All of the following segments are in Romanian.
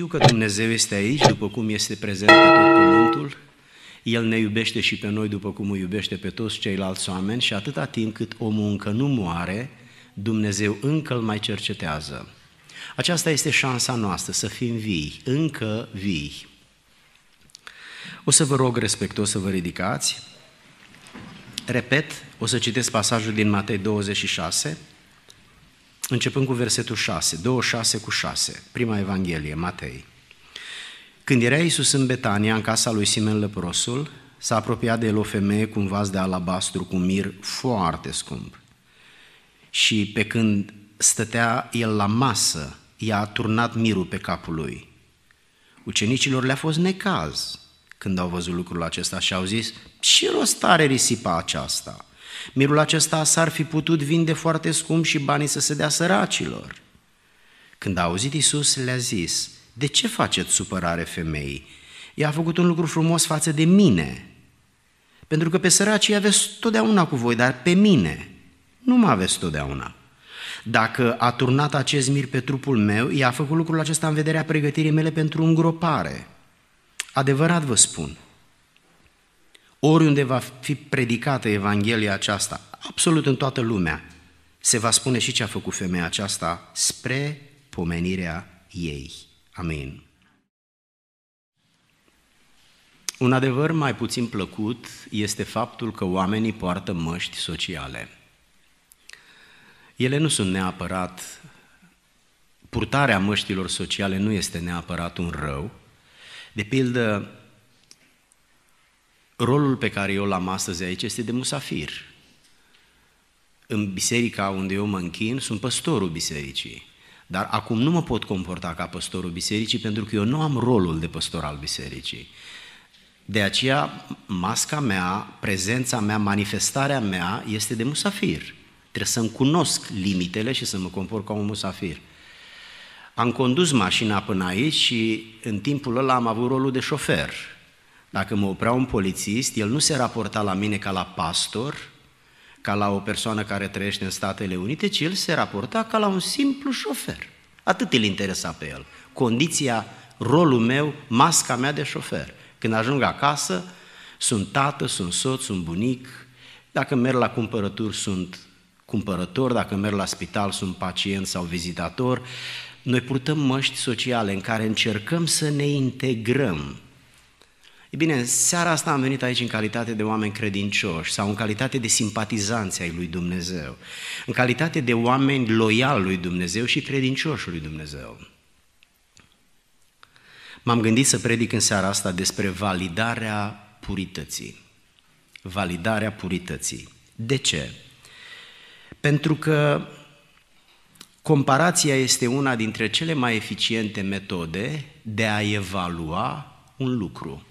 Știu că Dumnezeu este aici, după cum este prezent pe tot pământul. El ne iubește și pe noi după cum îi iubește pe toți ceilalți oameni și atâta timp cât omul încă nu moare, Dumnezeu încă îl mai cercetează. Aceasta este șansa noastră, să fim vii, încă vii. O să vă rog respectos să vă ridicați. Repet, o să citesc pasajul din Matei 26, începând cu versetul 6, 26 cu 6, prima Evanghelie, Matei. Când era Iisus în Betania, în casa lui Simen Leprosul, s-a apropiat de el o femeie cu un vas de alabastru cu mir foarte scump. Și pe când stătea el la masă, i-a turnat mirul pe capul lui. Ucenicilor le-a fost necaz când au văzut lucrul acesta și au zis, ce rost are risipa aceasta? Mirul acesta s-ar fi putut vinde foarte scump și banii să se dea săracilor. Când a auzit Isus, le-a zis, de ce faceți supărare femeii? Ea a făcut un lucru frumos față de mine. Pentru că pe săracii aveți totdeauna cu voi, dar pe mine nu mă aveți totdeauna. Dacă a turnat acest mir pe trupul meu, ea a făcut lucrul acesta în vederea pregătirii mele pentru îngropare. Adevărat vă spun, oriunde va fi predicată Evanghelia aceasta, absolut în toată lumea, se va spune și ce a făcut femeia aceasta spre pomenirea ei. Amin. Un adevăr mai puțin plăcut este faptul că oamenii poartă măști sociale. Ele nu sunt neapărat, purtarea măștilor sociale nu este neapărat un rău. De pildă, rolul pe care eu l-am astăzi aici este de musafir. În biserica unde eu mă închin, sunt păstorul bisericii. Dar acum nu mă pot comporta ca păstorul bisericii pentru că eu nu am rolul de păstor al bisericii. De aceea, masca mea, prezența mea, manifestarea mea este de musafir. Trebuie să-mi cunosc limitele și să mă comport ca un musafir. Am condus mașina până aici și în timpul ăla am avut rolul de șofer. Dacă mă oprea un polițist, el nu se raporta la mine ca la pastor, ca la o persoană care trăiește în Statele Unite, ci el se raporta ca la un simplu șofer. Atât îl interesa pe el. Condiția, rolul meu, masca mea de șofer. Când ajung acasă, sunt tată, sunt soț, sunt bunic, dacă merg la cumpărături, sunt cumpărător, dacă merg la spital, sunt pacient sau vizitator. Noi purtăm măști sociale în care încercăm să ne integrăm E bine, în seara asta am venit aici în calitate de oameni credincioși sau în calitate de simpatizanți ai lui Dumnezeu, în calitate de oameni loiali lui Dumnezeu și credincioși lui Dumnezeu. M-am gândit să predic în seara asta despre validarea purității. Validarea purității. De ce? Pentru că comparația este una dintre cele mai eficiente metode de a evalua un lucru.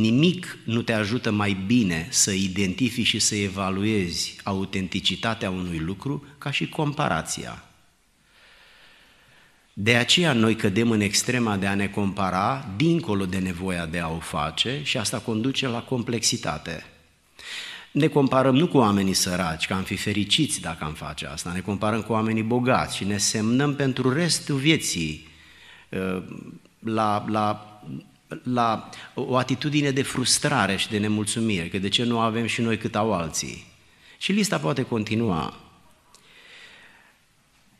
Nimic nu te ajută mai bine să identifici și să evaluezi autenticitatea unui lucru ca și comparația. De aceea noi cădem în extrema de a ne compara dincolo de nevoia de a o face și asta conduce la complexitate. Ne comparăm nu cu oamenii săraci, că am fi fericiți dacă am face asta, ne comparăm cu oamenii bogați și ne semnăm pentru restul vieții uh, la, la la o atitudine de frustrare și de nemulțumire, că de ce nu avem și noi cât au alții. Și lista poate continua.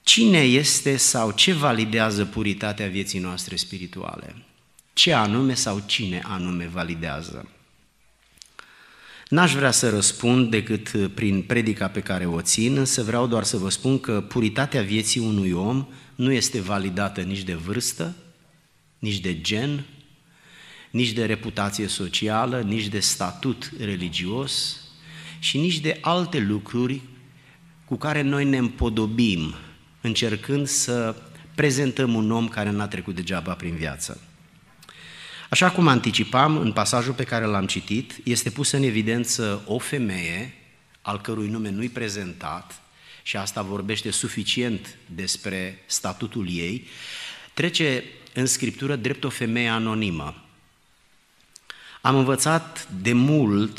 Cine este sau ce validează puritatea vieții noastre spirituale? Ce anume sau cine anume validează? N-aș vrea să răspund decât prin predica pe care o țin, însă vreau doar să vă spun că puritatea vieții unui om nu este validată nici de vârstă, nici de gen, nici de reputație socială, nici de statut religios și nici de alte lucruri cu care noi ne împodobim încercând să prezentăm un om care n-a trecut degeaba prin viață. Așa cum anticipam în pasajul pe care l-am citit, este pusă în evidență o femeie al cărui nume nu-i prezentat și asta vorbește suficient despre statutul ei, trece în scriptură drept o femeie anonimă. Am învățat de mult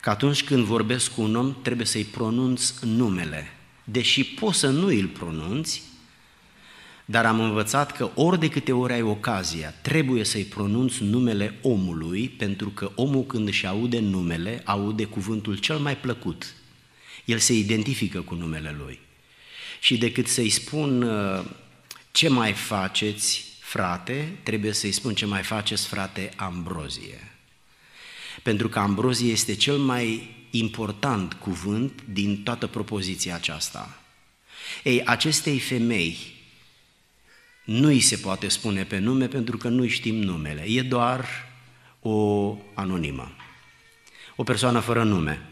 că atunci când vorbesc cu un om trebuie să-i pronunț numele. Deși poți să nu îl pronunți, dar am învățat că ori de câte ori ai ocazia, trebuie să-i pronunți numele omului, pentru că omul când își aude numele, aude cuvântul cel mai plăcut. El se identifică cu numele lui. Și decât să-i spun uh, ce mai faceți, frate, trebuie să-i spun ce mai faceți, frate, Ambrozie. Pentru că Ambrozie este cel mai important cuvânt din toată propoziția aceasta. Ei, acestei femei, nu îi se poate spune pe nume pentru că nu știm numele, e doar o anonimă, o persoană fără nume.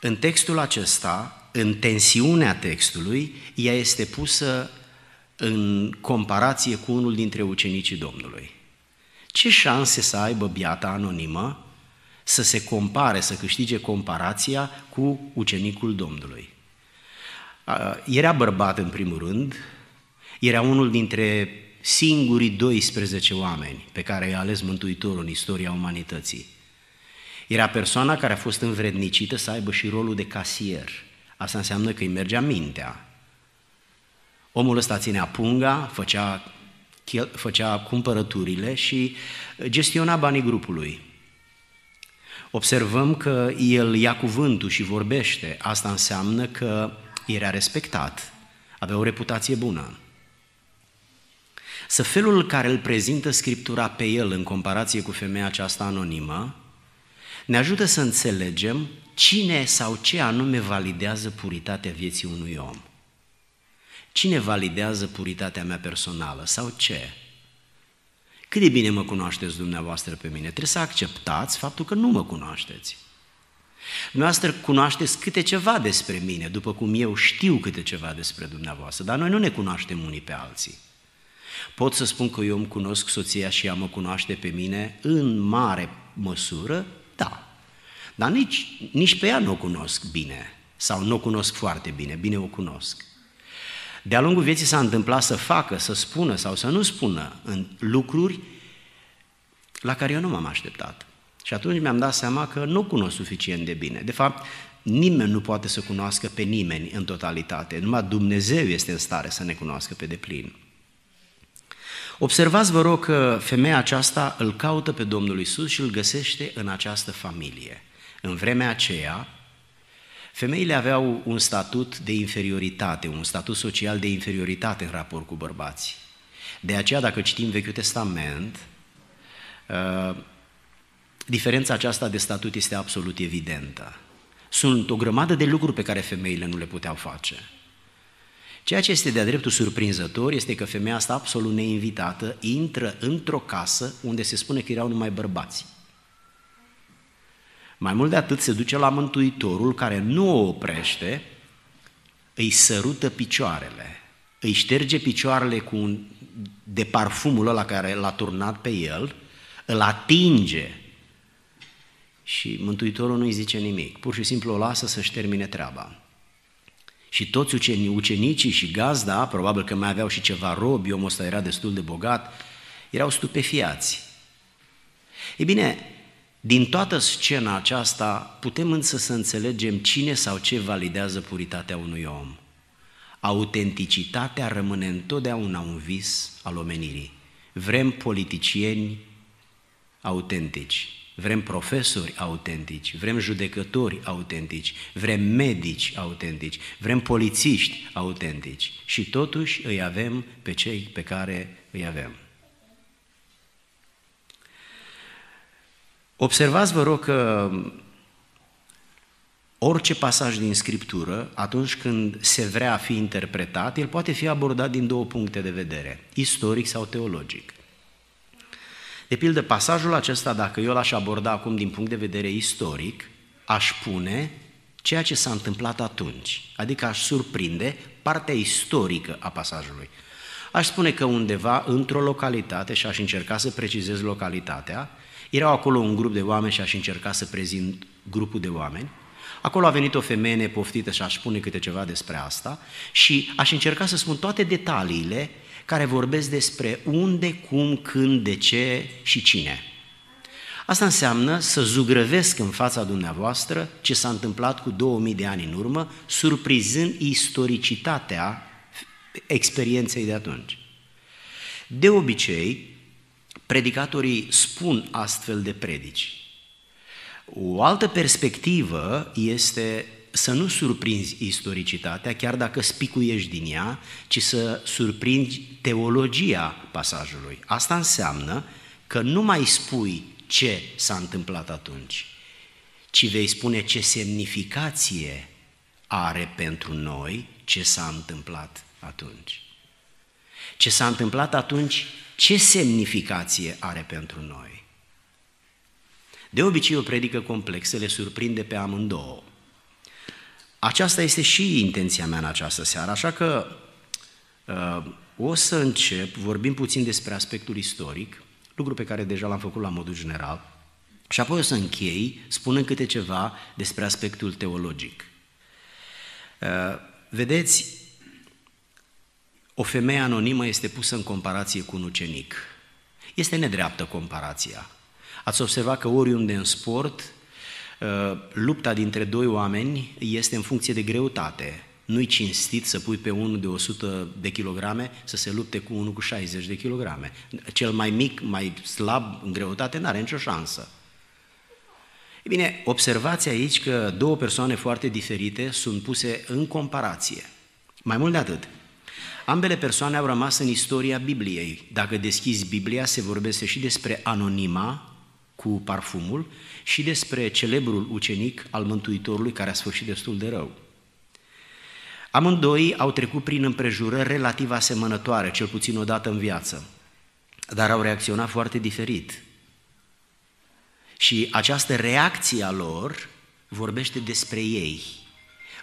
În textul acesta, în tensiunea textului, ea este pusă în comparație cu unul dintre ucenicii Domnului. Ce șanse să aibă biata anonimă să se compare, să câștige comparația cu ucenicul Domnului? Era bărbat în primul rând, era unul dintre singurii 12 oameni pe care i-a ales Mântuitorul în istoria umanității. Era persoana care a fost învrednicită să aibă și rolul de casier. Asta înseamnă că îi mergea mintea. Omul ăsta ținea punga, făcea, făcea cumpărăturile și gestiona banii grupului. Observăm că el ia cuvântul și vorbește. Asta înseamnă că era respectat, avea o reputație bună să felul care îl prezintă Scriptura pe el în comparație cu femeia aceasta anonimă ne ajută să înțelegem cine sau ce anume validează puritatea vieții unui om. Cine validează puritatea mea personală sau ce? Cât de bine mă cunoașteți dumneavoastră pe mine? Trebuie să acceptați faptul că nu mă cunoașteți. Dumneavoastră cunoașteți câte ceva despre mine, după cum eu știu câte ceva despre dumneavoastră, dar noi nu ne cunoaștem unii pe alții. Pot să spun că eu îmi cunosc soția și ea mă cunoaște pe mine în mare măsură? Da. Dar nici, nici pe ea nu o cunosc bine sau nu o cunosc foarte bine, bine o cunosc. De-a lungul vieții s-a întâmplat să facă, să spună sau să nu spună în lucruri la care eu nu m-am așteptat. Și atunci mi-am dat seama că nu cunosc suficient de bine. De fapt, nimeni nu poate să cunoască pe nimeni în totalitate. Numai Dumnezeu este în stare să ne cunoască pe deplin. Observați, vă rog, că femeia aceasta îl caută pe Domnul Isus și îl găsește în această familie. În vremea aceea, femeile aveau un statut de inferioritate, un statut social de inferioritate în raport cu bărbații. De aceea, dacă citim Vechiul Testament, uh, diferența aceasta de statut este absolut evidentă. Sunt o grămadă de lucruri pe care femeile nu le puteau face. Ceea ce este de-a dreptul surprinzător este că femeia asta absolut neinvitată intră într-o casă unde se spune că erau numai bărbați. Mai mult de atât se duce la Mântuitorul care nu o oprește, îi sărută picioarele, îi șterge picioarele cu un, de parfumul ăla care l-a turnat pe el, îl atinge și Mântuitorul nu îi zice nimic, pur și simplu o lasă să-și termine treaba. Și toți ucenicii și gazda, probabil că mai aveau și ceva robi, omul ăsta era destul de bogat, erau stupefiați. Ei bine, din toată scena aceasta putem însă să înțelegem cine sau ce validează puritatea unui om. Autenticitatea rămâne întotdeauna un vis al omenirii. Vrem politicieni autentici, Vrem profesori autentici, vrem judecători autentici, vrem medici autentici, vrem polițiști autentici și totuși îi avem pe cei pe care îi avem. Observați, vă rog, că orice pasaj din Scriptură, atunci când se vrea a fi interpretat, el poate fi abordat din două puncte de vedere, istoric sau teologic. De pildă, pasajul acesta, dacă eu l-aș aborda acum din punct de vedere istoric, aș pune ceea ce s-a întâmplat atunci, adică aș surprinde partea istorică a pasajului. Aș spune că undeva, într-o localitate, și aș încerca să precizez localitatea, erau acolo un grup de oameni și aș încerca să prezint grupul de oameni, Acolo a venit o femeie nepoftită și aș spune câte ceva despre asta și aș încerca să spun toate detaliile care vorbesc despre unde, cum, când, de ce și cine. Asta înseamnă să zugrăvesc în fața dumneavoastră ce s-a întâmplat cu 2000 de ani în urmă, surprizând istoricitatea experienței de atunci. De obicei, predicatorii spun astfel de predici. O altă perspectivă este să nu surprinzi istoricitatea, chiar dacă spicuiești din ea, ci să surprinzi teologia pasajului. Asta înseamnă că nu mai spui ce s-a întâmplat atunci, ci vei spune ce semnificație are pentru noi ce s-a întâmplat atunci. Ce s-a întâmplat atunci, ce semnificație are pentru noi? De obicei, o predică complexă le surprinde pe amândouă. Aceasta este și intenția mea în această seară, așa că uh, o să încep, vorbim puțin despre aspectul istoric, lucru pe care deja l-am făcut la modul general, și apoi o să închei spunând câte ceva despre aspectul teologic. Uh, vedeți, o femeie anonimă este pusă în comparație cu un ucenic. Este nedreaptă comparația. Ați observat că oriunde în sport, uh, lupta dintre doi oameni este în funcție de greutate. Nu-i cinstit să pui pe unul de 100 de kilograme să se lupte cu unul cu 60 de kilograme. Cel mai mic, mai slab în greutate, nu are nicio șansă. E bine, observați aici că două persoane foarte diferite sunt puse în comparație. Mai mult de atât, ambele persoane au rămas în istoria Bibliei. Dacă deschizi Biblia, se vorbește și despre anonima cu parfumul și despre celebrul ucenic al Mântuitorului care a sfârșit destul de rău. Amândoi au trecut prin împrejurări relativ asemănătoare, cel puțin o dată în viață, dar au reacționat foarte diferit. Și această reacție a lor vorbește despre ei,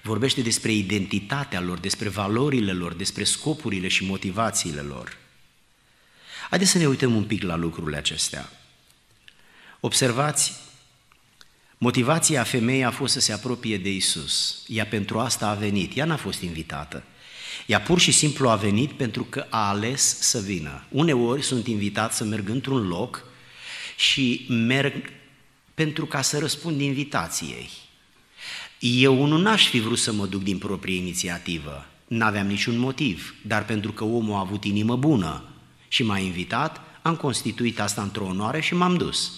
vorbește despre identitatea lor, despre valorile lor, despre scopurile și motivațiile lor. Haideți să ne uităm un pic la lucrurile acestea. Observați, motivația femeii a fost să se apropie de Isus. Ea pentru asta a venit, ea n-a fost invitată. Ea pur și simplu a venit pentru că a ales să vină. Uneori sunt invitat să merg într-un loc și merg pentru ca să răspund invitației. Eu nu n-aș fi vrut să mă duc din proprie inițiativă, n-aveam niciun motiv, dar pentru că omul a avut inimă bună și m-a invitat, am constituit asta într-o onoare și m-am dus.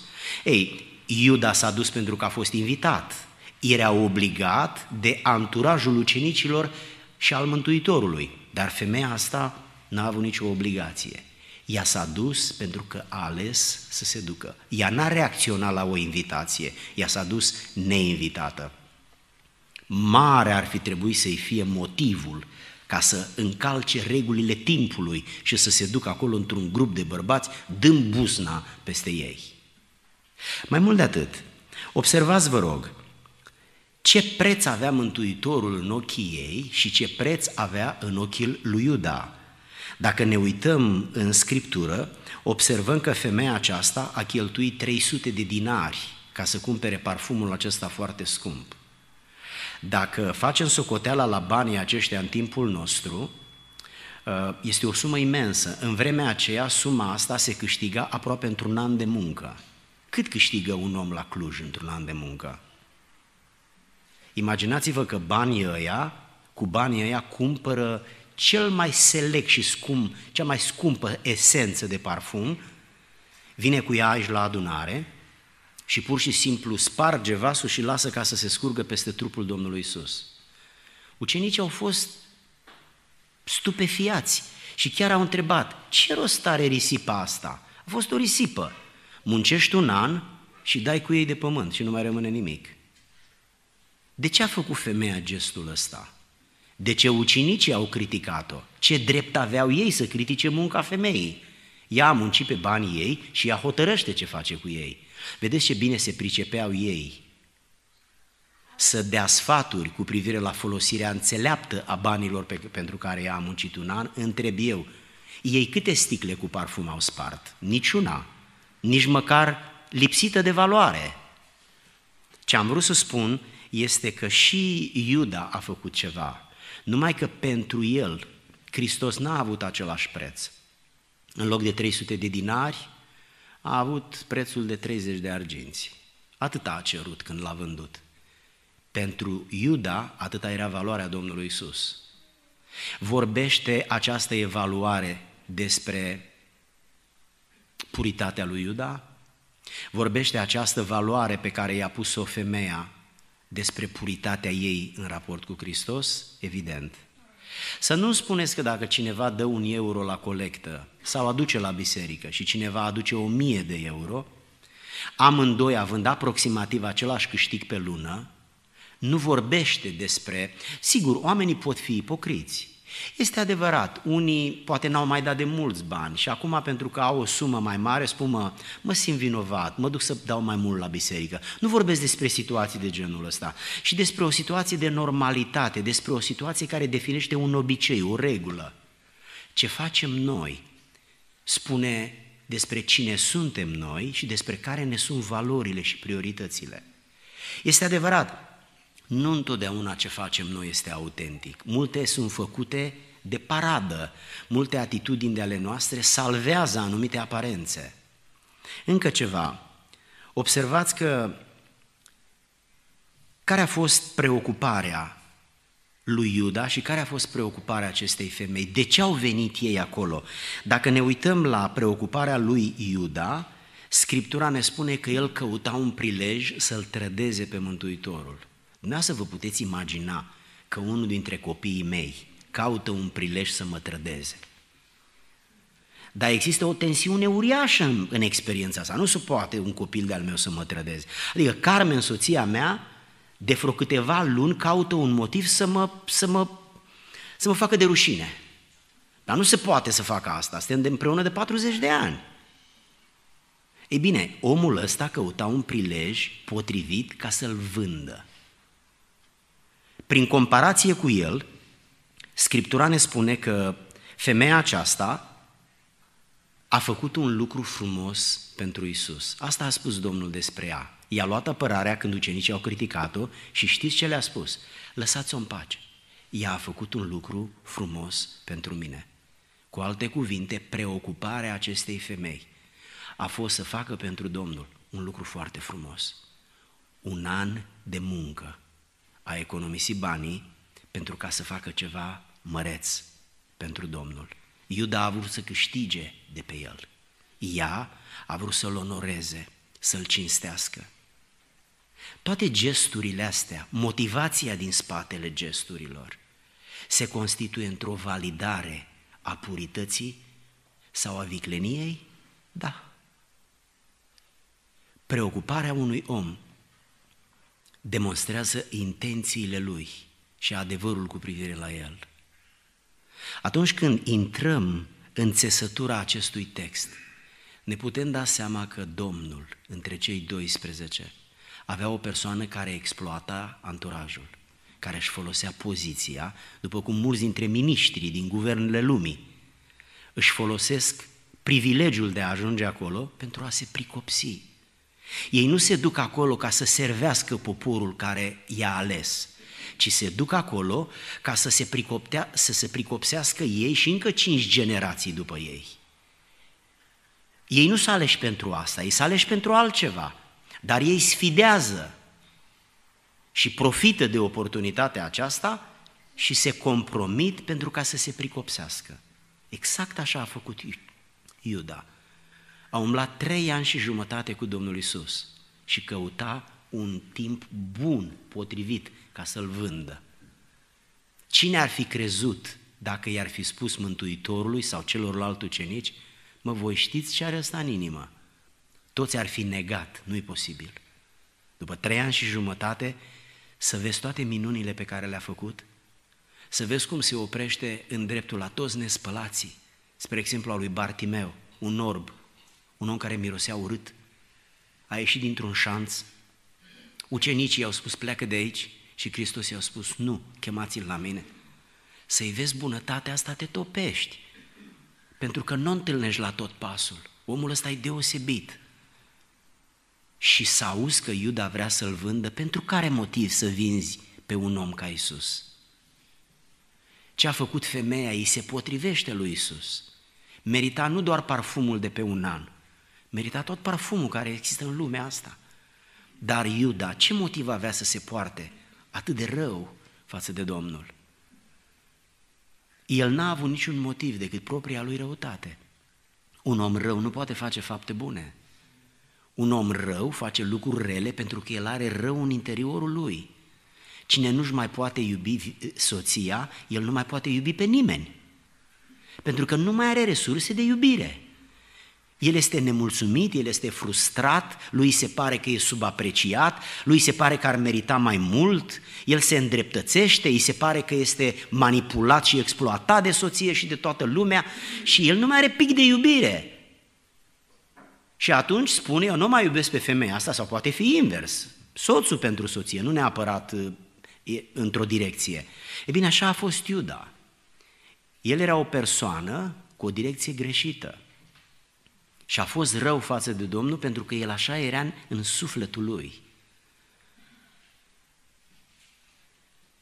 Ei, Iuda s-a dus pentru că a fost invitat. Era obligat de anturajul ucenicilor și al Mântuitorului, dar femeia asta n-a avut nicio obligație. Ea s-a dus pentru că a ales să se ducă. Ea n-a reacționat la o invitație, ea s-a dus neinvitată. Mare ar fi trebuit să-i fie motivul ca să încalce regulile timpului și să se ducă acolo într-un grup de bărbați, dând buzna peste ei. Mai mult de atât, observați, vă rog, ce preț avea Mântuitorul în ochii ei și ce preț avea în ochii lui Iuda. Dacă ne uităm în Scriptură, observăm că femeia aceasta a cheltuit 300 de dinari ca să cumpere parfumul acesta foarte scump. Dacă facem socoteala la banii aceștia în timpul nostru, uh, este o sumă imensă. În vremea aceea, suma asta se câștiga aproape într-un an de muncă. Cât câștigă un om la Cluj într-un an de muncă? Imaginați-vă că banii ăia, cu banii ăia cumpără cel mai select și scump, cea mai scumpă esență de parfum, vine cu ea aici la adunare și pur și simplu sparge vasul și lasă ca să se scurgă peste trupul Domnului Isus. Ucenicii au fost stupefiați și chiar au întrebat, ce rost are risipa asta? A fost o risipă. Muncești un an și dai cu ei de pământ și nu mai rămâne nimic. De ce a făcut femeia gestul ăsta? De ce ucenicii au criticat-o? Ce drept aveau ei să critique munca femeii? Ea a muncit pe banii ei și ea hotărăște ce face cu ei. Vedeți ce bine se pricepeau ei să dea sfaturi cu privire la folosirea înțeleaptă a banilor pe, pentru care ea a muncit un an, întreb eu, ei câte sticle cu parfum au spart? Niciuna, nici măcar lipsită de valoare. Ce am vrut să spun este că și Iuda a făcut ceva, numai că pentru el Hristos n-a avut același preț. În loc de 300 de dinari, a avut prețul de 30 de arginți. Atâta a cerut când l-a vândut. Pentru Iuda, atâta era valoarea Domnului Isus. Vorbește această evaluare despre puritatea lui Iuda? Vorbește această valoare pe care i-a pus-o femeia despre puritatea ei în raport cu Hristos? Evident. Să nu spuneți că dacă cineva dă un euro la colectă sau aduce la biserică și cineva aduce o mie de euro, amândoi având aproximativ același câștig pe lună, nu vorbește despre... Sigur, oamenii pot fi ipocriți, este adevărat, unii poate n-au mai dat de mulți bani și acum pentru că au o sumă mai mare spun mă, mă simt vinovat, mă duc să dau mai mult la biserică. Nu vorbesc despre situații de genul ăsta, și despre o situație de normalitate, despre o situație care definește un obicei, o regulă. Ce facem noi spune despre cine suntem noi și despre care ne sunt valorile și prioritățile. Este adevărat, nu întotdeauna ce facem noi este autentic. Multe sunt făcute de paradă, multe atitudini de ale noastre salvează anumite aparențe. Încă ceva, observați că care a fost preocuparea lui Iuda și care a fost preocuparea acestei femei? De ce au venit ei acolo? Dacă ne uităm la preocuparea lui Iuda, Scriptura ne spune că el căuta un prilej să-l trădeze pe Mântuitorul. Să vă puteți imagina că unul dintre copiii mei caută un prilej să mă trădeze. Dar există o tensiune uriașă în, în experiența asta. Nu se poate un copil de-al meu să mă trădeze. Adică Carmen, soția mea, de vreo câteva luni caută un motiv să mă, să mă, să mă facă de rușine. Dar nu se poate să facă asta. Suntem de împreună de 40 de ani. Ei bine, omul ăsta căuta un prilej potrivit ca să-l vândă. Prin comparație cu el, Scriptura ne spune că femeia aceasta a făcut un lucru frumos pentru Isus. Asta a spus Domnul despre ea. I-a luat apărarea când ucenicii au criticat-o și știți ce le-a spus? Lăsați-o în pace. Ea a făcut un lucru frumos pentru mine. Cu alte cuvinte, preocuparea acestei femei a fost să facă pentru Domnul un lucru foarte frumos. Un an de muncă a economisit banii pentru ca să facă ceva măreț pentru Domnul. Iuda a vrut să câștige de pe el. Ea a vrut să-l onoreze, să-l cinstească. Toate gesturile astea, motivația din spatele gesturilor, se constituie într-o validare a purității sau a vicleniei? Da. Preocuparea unui om demonstrează intențiile lui și adevărul cu privire la el. Atunci când intrăm în țesătura acestui text, ne putem da seama că Domnul, între cei 12, avea o persoană care exploata anturajul, care își folosea poziția, după cum mulți dintre miniștrii din guvernele lumii își folosesc privilegiul de a ajunge acolo pentru a se pricopsi. Ei nu se duc acolo ca să servească poporul care i-a ales, ci se duc acolo ca să se, pricoptea, să se pricopsească ei și încă cinci generații după ei. Ei nu s-au aleși pentru asta, ei s-au aleși pentru altceva, dar ei sfidează și profită de oportunitatea aceasta și se compromit pentru ca să se pricopsească. Exact așa a făcut Iuda. A umblat trei ani și jumătate cu Domnul Isus și căuta un timp bun, potrivit, ca să-l vândă. Cine ar fi crezut dacă i-ar fi spus Mântuitorului sau celorlalți ucenici, mă, voi știți ce are ăsta în inimă? Toți ar fi negat, nu-i posibil. După trei ani și jumătate, să vezi toate minunile pe care le-a făcut, să vezi cum se oprește în dreptul la toți nespălații, spre exemplu al lui Bartimeu, un orb, un om care mirosea urât, a ieșit dintr-un șanț, ucenicii i-au spus pleacă de aici și Hristos i-a spus nu, chemați-l la mine. Să-i vezi bunătatea asta te topești, pentru că nu întâlnești la tot pasul. Omul ăsta e deosebit. Și să auzi că Iuda vrea să-l vândă, pentru care motiv să vinzi pe un om ca Isus? Ce a făcut femeia îi se potrivește lui Isus. Merita nu doar parfumul de pe un an, merita tot parfumul care există în lumea asta. Dar Iuda, ce motiv avea să se poarte atât de rău față de Domnul? el n-a avut niciun motiv decât propria lui răutate. Un om rău nu poate face fapte bune. Un om rău face lucruri rele pentru că el are rău în interiorul lui. Cine nu-și mai poate iubi soția, el nu mai poate iubi pe nimeni. Pentru că nu mai are resurse de iubire. El este nemulțumit, el este frustrat, lui se pare că e subapreciat, lui se pare că ar merita mai mult, el se îndreptățește, îi se pare că este manipulat și exploatat de soție și de toată lumea și el nu mai are pic de iubire. Și atunci spune, eu nu mai iubesc pe femeia asta, sau poate fi invers, soțul pentru soție, nu neapărat într-o direcție. E bine, așa a fost Iuda. El era o persoană cu o direcție greșită. Și a fost rău față de Domnul pentru că el așa era în sufletul lui.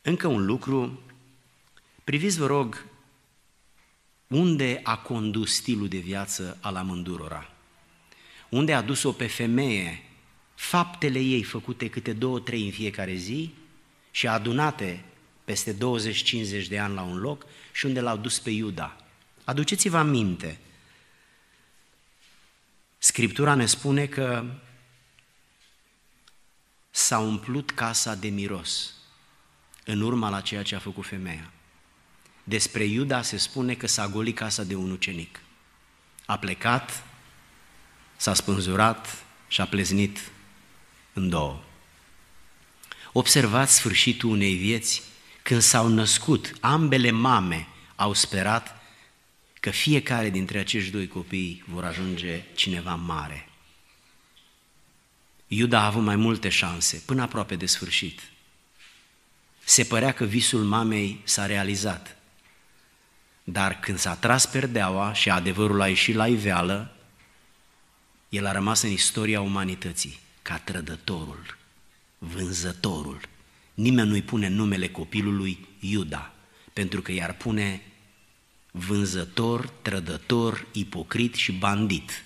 Încă un lucru, priviți vă rog unde a condus stilul de viață al amândurora. Unde a dus-o pe femeie faptele ei făcute câte două, trei în fiecare zi și adunate peste 20-50 de ani la un loc și unde l-au dus pe Iuda. Aduceți-vă aminte, Scriptura ne spune că s-a umplut casa de miros în urma la ceea ce a făcut femeia. Despre Iuda se spune că s-a golit casa de un ucenic. A plecat, s-a spânzurat și a pleznit în două. Observați sfârșitul unei vieți când s-au născut, ambele mame au sperat că fiecare dintre acești doi copii vor ajunge cineva mare. Iuda a avut mai multe șanse, până aproape de sfârșit. Se părea că visul mamei s-a realizat. Dar când s-a tras perdeaua și adevărul a ieșit la iveală, el a rămas în istoria umanității ca trădătorul, vânzătorul. Nimeni nu-i pune numele copilului Iuda, pentru că i-ar pune vânzător, trădător, ipocrit și bandit.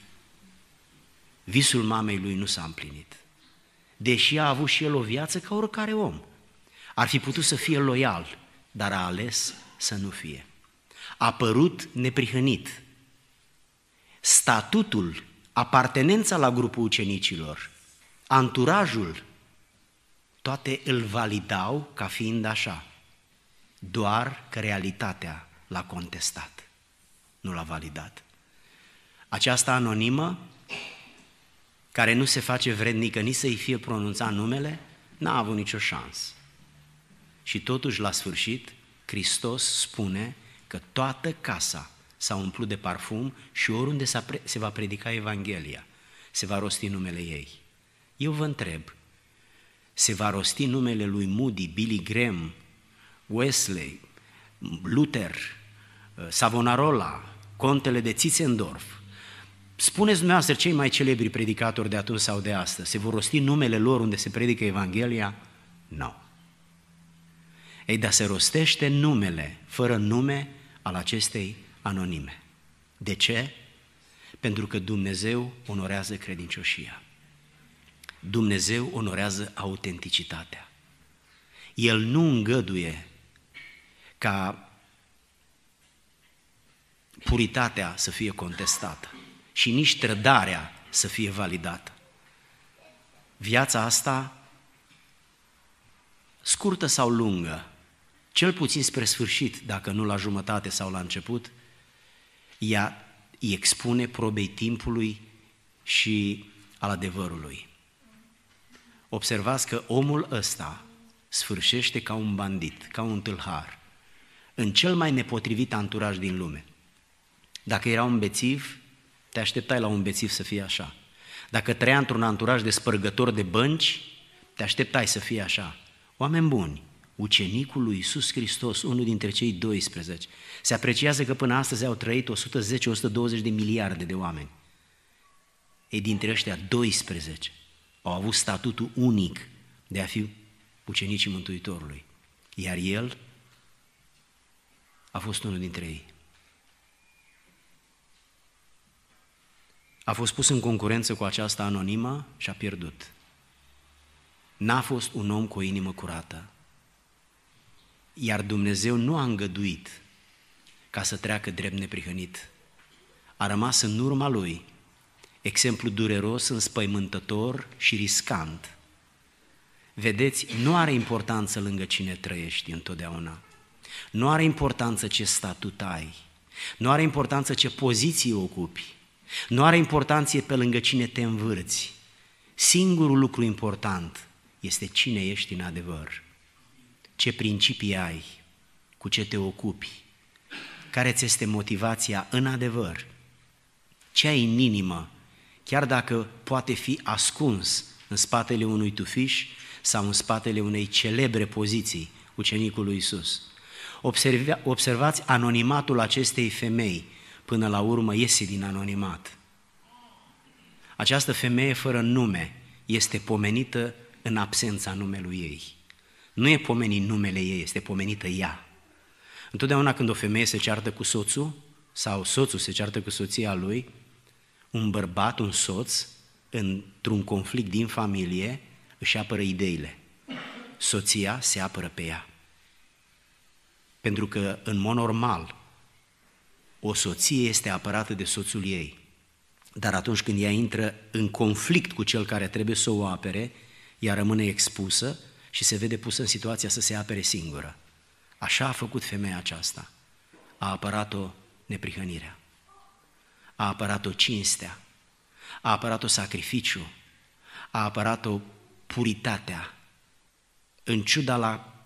Visul mamei lui nu s-a împlinit. Deși a avut și el o viață ca oricare om. Ar fi putut să fie loial, dar a ales să nu fie. A părut neprihănit. Statutul, apartenența la grupul ucenicilor, anturajul, toate îl validau ca fiind așa. Doar că realitatea l-a contestat, nu l-a validat. Această anonimă, care nu se face vrednică nici să-i fie pronunțat numele, n-a avut nicio șansă. Și totuși, la sfârșit, Hristos spune că toată casa s-a umplut de parfum și oriunde se va predica Evanghelia, se va rosti numele ei. Eu vă întreb, se va rosti numele lui Moody, Billy Graham, Wesley, Luther, Uh, Savonarola, contele de Țițendorf. Spuneți dumneavoastră cei mai celebri predicatori de atunci sau de astăzi, se vor rosti numele lor unde se predică Evanghelia? Nu. No. Ei, dar se rostește numele, fără nume, al acestei anonime. De ce? Pentru că Dumnezeu onorează credincioșia. Dumnezeu onorează autenticitatea. El nu îngăduie ca puritatea să fie contestată și nici trădarea să fie validată. Viața asta, scurtă sau lungă, cel puțin spre sfârșit, dacă nu la jumătate sau la început, ea îi expune probei timpului și al adevărului. Observați că omul ăsta sfârșește ca un bandit, ca un tâlhar, în cel mai nepotrivit anturaj din lume. Dacă era un bețiv, te așteptai la un bețiv să fie așa. Dacă trăia într-un anturaj de spărgător de bănci, te așteptai să fie așa. Oameni buni, ucenicul lui Iisus Hristos, unul dintre cei 12, se apreciază că până astăzi au trăit 110-120 de miliarde de oameni. Ei, dintre ăștia 12 au avut statutul unic de a fi ucenicii Mântuitorului. Iar el a fost unul dintre ei. A fost pus în concurență cu această anonimă și a pierdut. N-a fost un om cu o inimă curată. Iar Dumnezeu nu a îngăduit ca să treacă drept neprihănit. A rămas în urma lui exemplu dureros, înspăimântător și riscant. Vedeți, nu are importanță lângă cine trăiești întotdeauna. Nu are importanță ce statut ai. Nu are importanță ce poziție ocupi. Nu are importanță pe lângă cine te învârți. Singurul lucru important este cine ești în adevăr. Ce principii ai, cu ce te ocupi, care ți este motivația în adevăr, ce ai în inimă, chiar dacă poate fi ascuns în spatele unui tufiș sau în spatele unei celebre poziții ucenicul lui Isus. Observa, observați anonimatul acestei femei, până la urmă iese din anonimat. Această femeie fără nume este pomenită în absența numelui ei. Nu e pomenit numele ei, este pomenită ea. Întotdeauna când o femeie se ceartă cu soțul sau soțul se ceartă cu soția lui, un bărbat, un soț, într-un conflict din familie, își apără ideile. Soția se apără pe ea. Pentru că, în mod normal, o soție este apărată de soțul ei. Dar atunci când ea intră în conflict cu cel care trebuie să o apere, ea rămâne expusă și se vede pusă în situația să se apere singură. Așa a făcut femeia aceasta. A apărat-o neprihănirea. A apărat-o cinstea. A apărat-o sacrificiu. A apărat-o puritatea. În ciuda la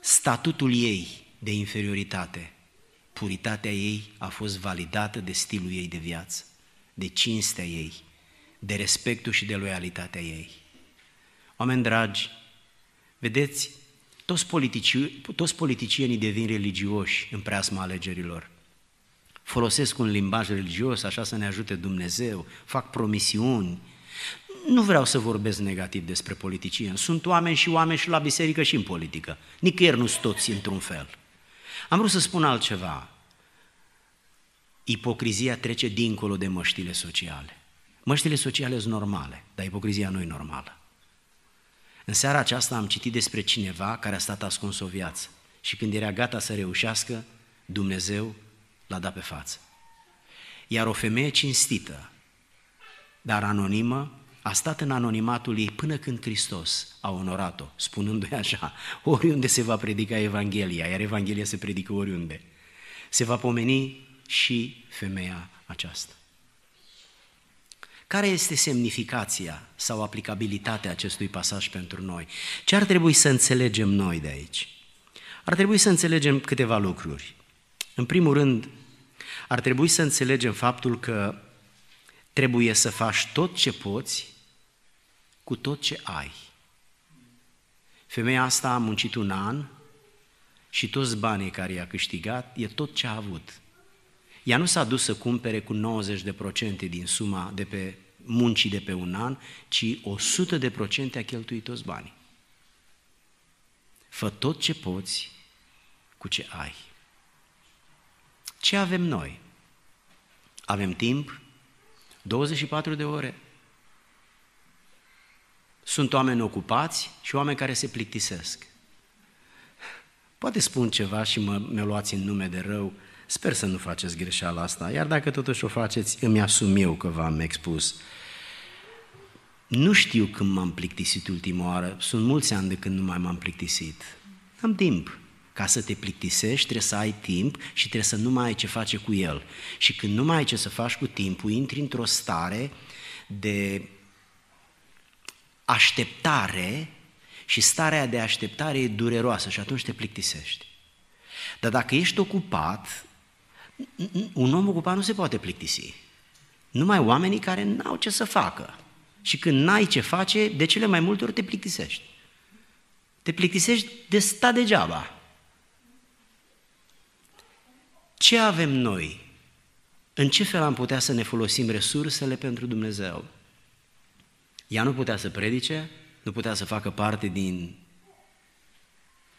statutul ei de inferioritate, puritatea ei a fost validată de stilul ei de viață, de cinstea ei, de respectul și de loialitatea ei. Oameni dragi, vedeți, toți, politici, toți politicienii devin religioși în preasma alegerilor. Folosesc un limbaj religios, așa să ne ajute Dumnezeu, fac promisiuni. Nu vreau să vorbesc negativ despre politicieni. Sunt oameni și oameni și la biserică și în politică. Nicăieri nu sunt toți într-un fel. Am vrut să spun altceva. Ipocrizia trece dincolo de măștile sociale. Măștile sociale sunt normale, dar ipocrizia nu e normală. În seara aceasta am citit despre cineva care a stat ascuns o viață și când era gata să reușească, Dumnezeu l-a dat pe față. Iar o femeie cinstită, dar anonimă, a stat în anonimatul ei până când Hristos a onorat-o, spunându-i așa, oriunde se va predica Evanghelia, iar Evanghelia se predică oriunde, se va pomeni și femeia aceasta. Care este semnificația sau aplicabilitatea acestui pasaj pentru noi? Ce ar trebui să înțelegem noi de aici? Ar trebui să înțelegem câteva lucruri. În primul rând, ar trebui să înțelegem faptul că trebuie să faci tot ce poți cu tot ce ai. Femeia asta a muncit un an și toți banii care i-a câștigat e tot ce a avut. Ea nu s-a dus să cumpere cu 90% din suma de pe muncii de pe un an, ci 100% a cheltuit toți banii. Fă tot ce poți cu ce ai. Ce avem noi? Avem timp? 24 de ore? Sunt oameni ocupați și oameni care se plictisesc. Poate spun ceva și mă, mă luați în nume de rău, sper să nu faceți greșeala asta, iar dacă totuși o faceți, îmi asum eu că v-am expus. Nu știu când m-am plictisit ultima oară, sunt mulți ani de când nu mai m-am plictisit. Am timp. Ca să te plictisești, trebuie să ai timp și trebuie să nu mai ai ce face cu el. Și când nu mai ai ce să faci cu timpul, intri într-o stare de așteptare și starea de așteptare e dureroasă și atunci te plictisești. Dar dacă ești ocupat, un om ocupat nu se poate plictisi. Numai oamenii care n-au ce să facă. Și când n-ai ce face, de cele mai multe ori te plictisești. Te plictisești de sta degeaba. Ce avem noi? În ce fel am putea să ne folosim resursele pentru Dumnezeu? Ea nu putea să predice, nu putea să facă parte din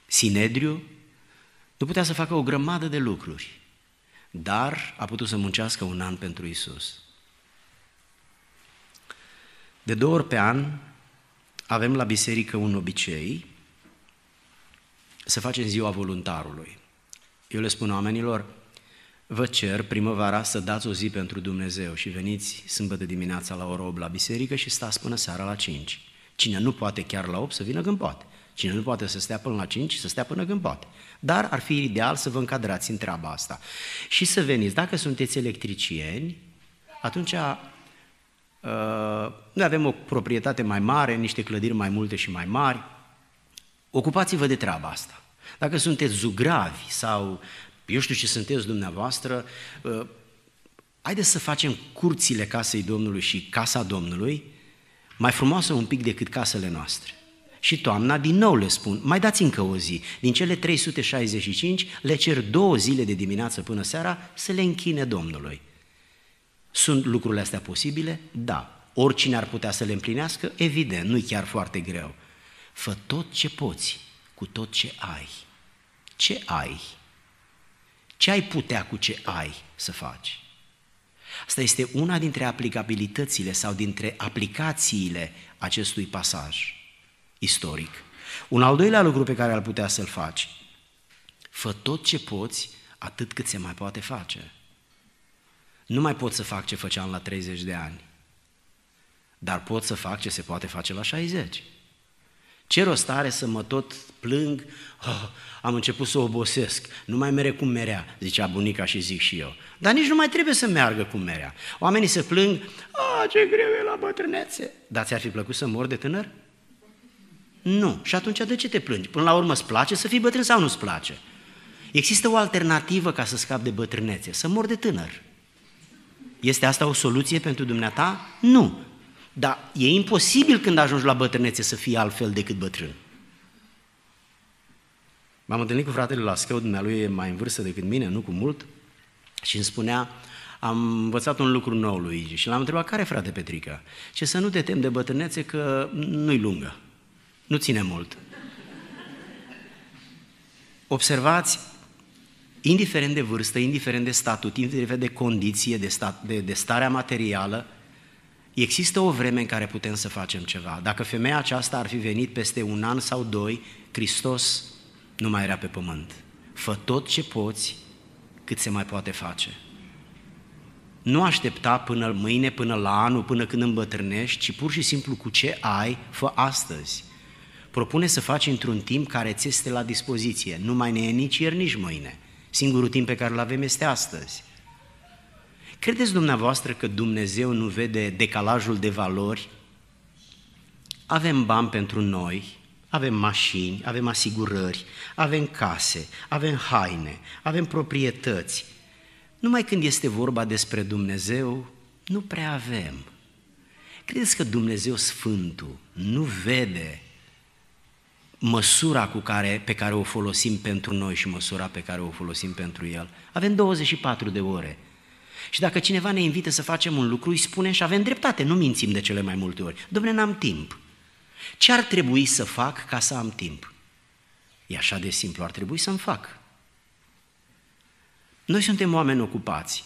Sinedriu, nu putea să facă o grămadă de lucruri, dar a putut să muncească un an pentru Isus. De două ori pe an avem la biserică un obicei să facem ziua voluntarului. Eu le spun oamenilor, vă cer primăvara să dați o zi pentru Dumnezeu și veniți sâmbătă dimineața la ora 8 la biserică și stați până seara la 5. Cine nu poate chiar la 8 să vină când poate. Cine nu poate să stea până la 5, să stea până când poate. Dar ar fi ideal să vă încadrați în treaba asta. Și să veniți, dacă sunteți electricieni, atunci uh, noi avem o proprietate mai mare, niște clădiri mai multe și mai mari, ocupați-vă de treaba asta. Dacă sunteți zugravi sau eu știu ce sunteți dumneavoastră, uh, haideți să facem curțile casei Domnului și casa Domnului mai frumoasă un pic decât casele noastre. Și toamna, din nou le spun, mai dați încă o zi. Din cele 365, le cer două zile de dimineață până seara să le închine Domnului. Sunt lucrurile astea posibile? Da. Oricine ar putea să le împlinească? Evident, nu-i chiar foarte greu. Fă tot ce poți, cu tot ce ai. Ce ai? Ce ai putea cu ce ai să faci? Asta este una dintre aplicabilitățile sau dintre aplicațiile acestui pasaj istoric. Un al doilea lucru pe care ar putea să-l faci, fă tot ce poți atât cât se mai poate face. Nu mai pot să fac ce făceam la 30 de ani, dar pot să fac ce se poate face la 60. Ce rost are să mă tot plâng, oh, am început să obosesc, nu mai mere cum merea, zicea bunica și zic și eu. Dar nici nu mai trebuie să meargă cum merea. Oamenii se plâng, a, ce greu e la bătrânețe. Dar ți-ar fi plăcut să mor de tânăr? Nu. Și atunci de ce te plângi? Până la urmă îți place să fii bătrân sau nu-ți place? Există o alternativă ca să scapi de bătrânețe, să mor de tânăr. Este asta o soluție pentru dumneata? Nu. Dar e imposibil când ajungi la bătrânețe să fii altfel decât bătrân. M-am întâlnit cu fratele la scău, dumnealui e mai în vârstă decât mine, nu cu mult, și îmi spunea, am învățat un lucru nou lui și l-am întrebat, care frate Petrica? Ce să nu te tem de bătrânețe că nu-i lungă, nu ține mult. Observați, indiferent de vârstă, indiferent de statut, indiferent de condiție, de, stat, de, de starea materială, există o vreme în care putem să facem ceva. Dacă femeia aceasta ar fi venit peste un an sau doi, Hristos nu mai era pe pământ. Fă tot ce poți cât se mai poate face. Nu aștepta până mâine, până la anul, până când îmbătrânești, ci pur și simplu cu ce ai, fă astăzi. Propune să faci într-un timp care ți este la dispoziție. Nu mai ne e nici ieri, nici mâine. Singurul timp pe care îl avem este astăzi. Credeți dumneavoastră că Dumnezeu nu vede decalajul de valori? Avem bani pentru noi, avem mașini, avem asigurări, avem case, avem haine, avem proprietăți. Numai când este vorba despre Dumnezeu, nu prea avem. Credeți că Dumnezeu Sfântul nu vede măsura cu care, pe care o folosim pentru noi și măsura pe care o folosim pentru El? Avem 24 de ore. Și dacă cineva ne invită să facem un lucru, îi spunem și avem dreptate, nu mințim de cele mai multe ori. Domne, n-am timp. Ce ar trebui să fac ca să am timp? E așa de simplu, ar trebui să-mi fac. Noi suntem oameni ocupați.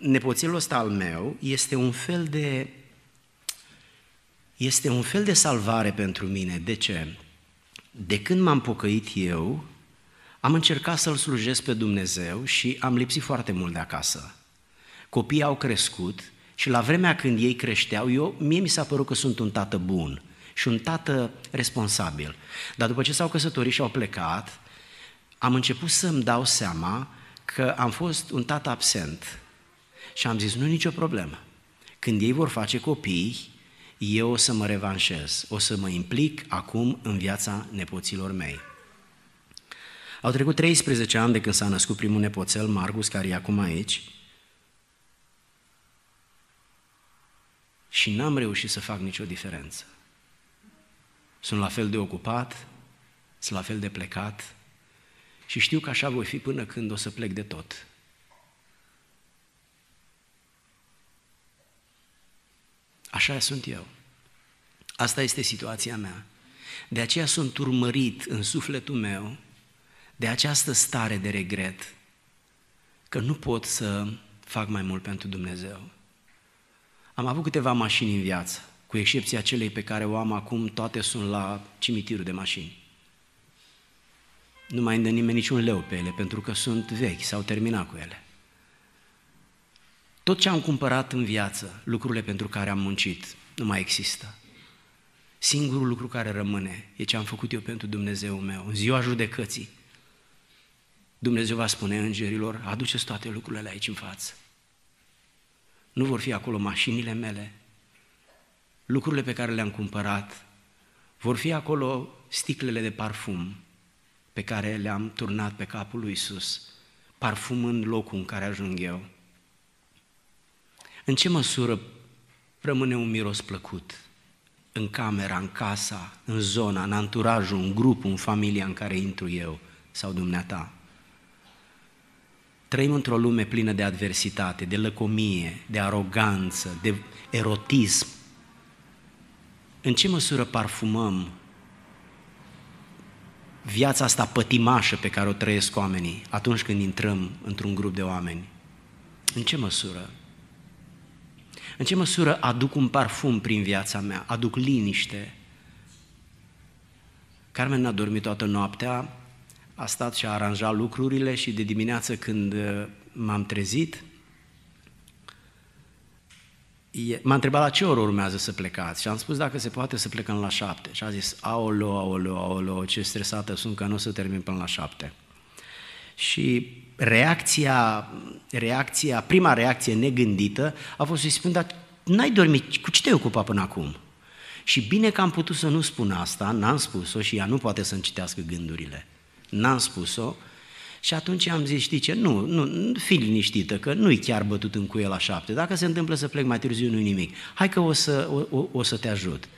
Nepoțelul ăsta al meu este un fel de este un fel de salvare pentru mine. De ce? De când m-am pocăit eu, am încercat să-L slujesc pe Dumnezeu și am lipsit foarte mult de acasă. Copiii au crescut și la vremea când ei creșteau, eu, mie mi s-a părut că sunt un tată bun și un tată responsabil. Dar după ce s-au căsătorit și au plecat, am început să-mi dau seama că am fost un tată absent. Și am zis, nu nicio problemă. Când ei vor face copii, eu o să mă revanșez, o să mă implic acum în viața nepoților mei. Au trecut 13 ani de când s-a născut primul nepoțel, Margus, care e acum aici, și n-am reușit să fac nicio diferență. Sunt la fel de ocupat, sunt la fel de plecat și știu că așa voi fi până când o să plec de tot. Așa sunt eu. Asta este situația mea. De aceea sunt urmărit în sufletul meu de această stare de regret că nu pot să fac mai mult pentru Dumnezeu. Am avut câteva mașini în viață, cu excepția celei pe care o am acum, toate sunt la cimitirul de mașini. Nu mai îndă nimeni niciun leu pe ele, pentru că sunt vechi, s-au terminat cu ele. Tot ce am cumpărat în viață, lucrurile pentru care am muncit, nu mai există. Singurul lucru care rămâne e ce am făcut eu pentru Dumnezeu meu, în ziua judecății. Dumnezeu va spune îngerilor, aduceți toate lucrurile aici în față. Nu vor fi acolo mașinile mele, lucrurile pe care le-am cumpărat, vor fi acolo sticlele de parfum pe care le-am turnat pe capul lui Isus, parfum în locul în care ajung eu. În ce măsură rămâne un miros plăcut în camera, în casa, în zona, în anturajul, în grupul, în familia în care intru eu sau dumneata? Trăim într-o lume plină de adversitate, de lăcomie, de aroganță, de erotism. În ce măsură parfumăm viața asta pătimașă pe care o trăiesc oamenii atunci când intrăm într-un grup de oameni? În ce măsură? În ce măsură aduc un parfum prin viața mea, aduc liniște? Carmen a dormit toată noaptea, a stat și a aranjat lucrurile și de dimineață când uh, m-am trezit, m-a întrebat la ce oră urmează să plecați și am spus dacă se poate să plecăm la șapte. Și a zis, aoleo, aoleo, aoleo, ce stresată sunt că nu o să termin până la șapte. Și reacția, reacția, prima reacție negândită a fost să-i spun, dar n-ai dormit, cu ce te-ai ocupat până acum? Și bine că am putut să nu spun asta, n-am spus-o și ea nu poate să-mi citească gândurile. N-am spus-o și atunci am zis, știi ce, nu, nu, fi liniștită, că nu-i chiar bătut în cuie la șapte. Dacă se întâmplă să plec mai târziu, nu nimic. Hai că o să, o, o, o să te ajut.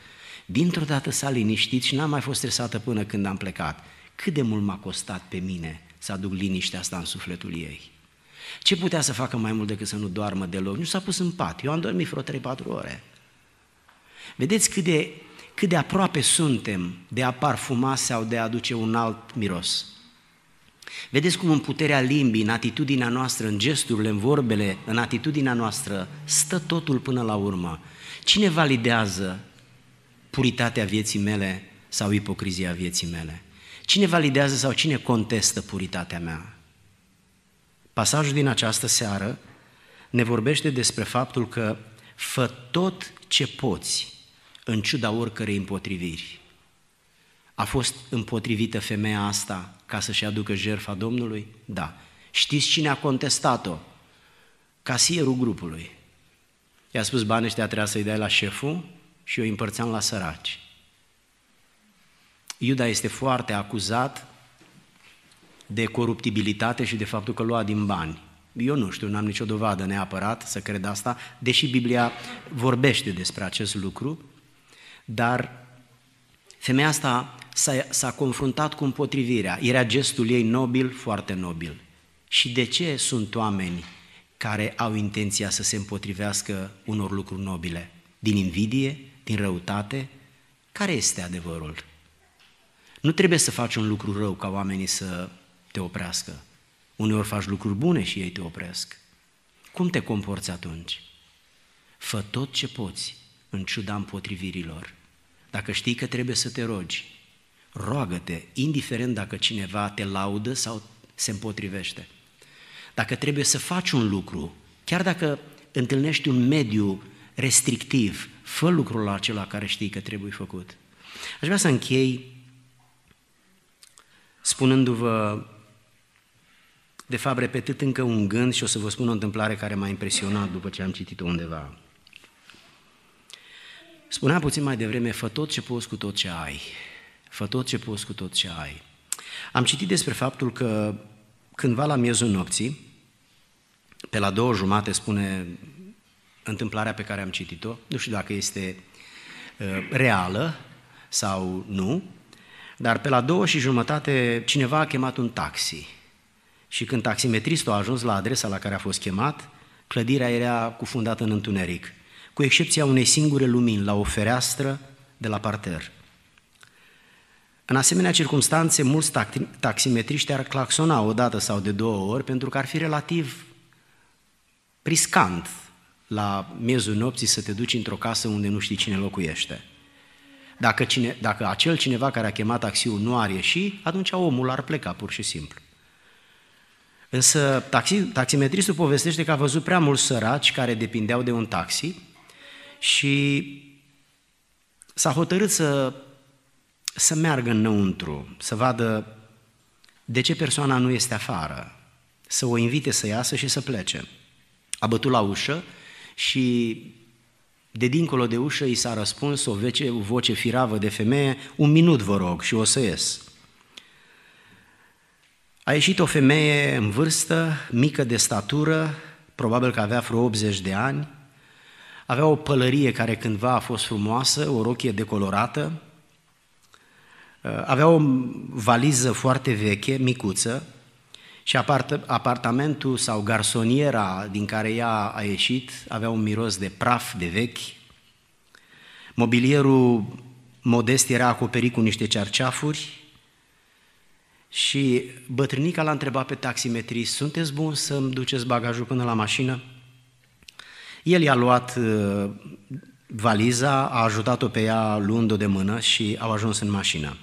Dintr-o dată s-a liniștit și n-am mai fost stresată până când am plecat. Cât de mult m-a costat pe mine să aduc liniștea asta în sufletul ei. Ce putea să facă mai mult decât să nu doarmă deloc? Nu s-a pus în pat. Eu am dormit vreo 3-4 ore. Vedeți cât de, cât de aproape suntem de a parfuma sau de a aduce un alt miros. Vedeți cum în puterea limbii, în atitudinea noastră, în gesturile, în vorbele, în atitudinea noastră, stă totul până la urmă. Cine validează puritatea vieții mele sau ipocrizia vieții mele? Cine validează sau cine contestă puritatea mea? Pasajul din această seară ne vorbește despre faptul că fă tot ce poți în ciuda oricărei împotriviri. A fost împotrivită femeia asta ca să-și aducă jertfa Domnului? Da. Știți cine a contestat-o? Casierul grupului. I-a spus banii ăștia trebuia să-i dai la șeful și eu îi împărțeam la săraci. Iuda este foarte acuzat de coruptibilitate și de faptul că lua din bani. Eu nu știu, n-am nicio dovadă neapărat să cred asta, deși Biblia vorbește despre acest lucru, dar femeia asta s-a, s-a confruntat cu împotrivirea. Era gestul ei nobil, foarte nobil. Și de ce sunt oameni care au intenția să se împotrivească unor lucruri nobile? Din invidie? Din răutate? Care este adevărul? Nu trebuie să faci un lucru rău ca oamenii să te oprească. Uneori faci lucruri bune și ei te opresc. Cum te comporți atunci? Fă tot ce poți în ciuda împotrivirilor. Dacă știi că trebuie să te rogi, roagă-te, indiferent dacă cineva te laudă sau se împotrivește. Dacă trebuie să faci un lucru, chiar dacă întâlnești un mediu restrictiv, fă lucrul acela care știi că trebuie făcut. Aș vrea să închei spunându-vă, de fapt, repetând încă un gând și o să vă spun o întâmplare care m-a impresionat după ce am citit-o undeva. Spunea puțin mai devreme, fă tot ce poți cu tot ce ai. Fă tot ce poți cu tot ce ai. Am citit despre faptul că cândva la miezul nopții, pe la două jumate spune întâmplarea pe care am citit-o, nu știu dacă este uh, reală sau nu, dar pe la două și jumătate cineva a chemat un taxi. Și când taximetristul a ajuns la adresa la care a fost chemat, clădirea era cufundată în întuneric, cu excepția unei singure lumini la o fereastră de la parter. În asemenea circunstanțe, mulți taximetriști ar claxona o dată sau de două ori pentru că ar fi relativ riscant la miezul nopții să te duci într-o casă unde nu știi cine locuiește. Dacă, cine, dacă acel cineva care a chemat taxiul nu ar ieși, atunci omul ar pleca pur și simplu. Însă taxi, taximetristul povestește că a văzut prea mulți săraci care depindeau de un taxi și s-a hotărât să, să meargă înăuntru, să vadă de ce persoana nu este afară, să o invite să iasă și să plece. A bătut la ușă și de dincolo de ușă i s-a răspuns o voce, o voce firavă de femeie, un minut vă rog și o să ies. A ieșit o femeie în vârstă, mică de statură, probabil că avea vreo 80 de ani, avea o pălărie care cândva a fost frumoasă, o rochie decolorată, avea o valiză foarte veche, micuță, și apart- apartamentul sau garsoniera din care ea a ieșit avea un miros de praf de vechi. Mobilierul modest era acoperit cu niște cerceafuri și bătrânica l-a întrebat pe taximetrist, sunteți bun să-mi duceți bagajul până la mașină? El i-a luat uh, valiza, a ajutat-o pe ea luând-o de mână și au ajuns în mașină.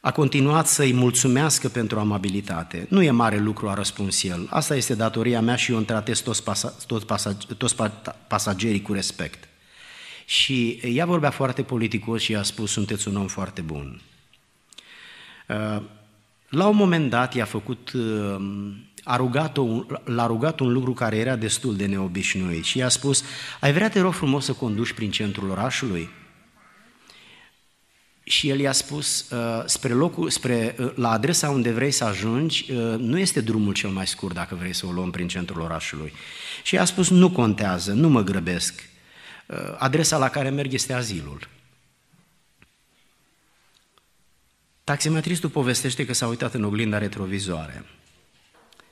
A continuat să-i mulțumească pentru amabilitate. Nu e mare lucru, a răspuns el. Asta este datoria mea și eu îmi tratez toți, pasa, toți, pasag, toți pasagerii cu respect. Și ea vorbea foarte politicos și a spus, sunteți un om foarte bun. Uh, la un moment dat i-a făcut, uh, a rugat l-a rugat un lucru care era destul de neobișnuit și i-a spus, ai vrea, te rog frumos, să conduci prin centrul orașului? și el i-a spus, uh, spre locul, spre, uh, la adresa unde vrei să ajungi, uh, nu este drumul cel mai scurt dacă vrei să o luăm prin centrul orașului. Și i-a spus, nu contează, nu mă grăbesc, adresa la care merg este azilul. Taximetristul povestește că s-a uitat în oglinda retrovizoare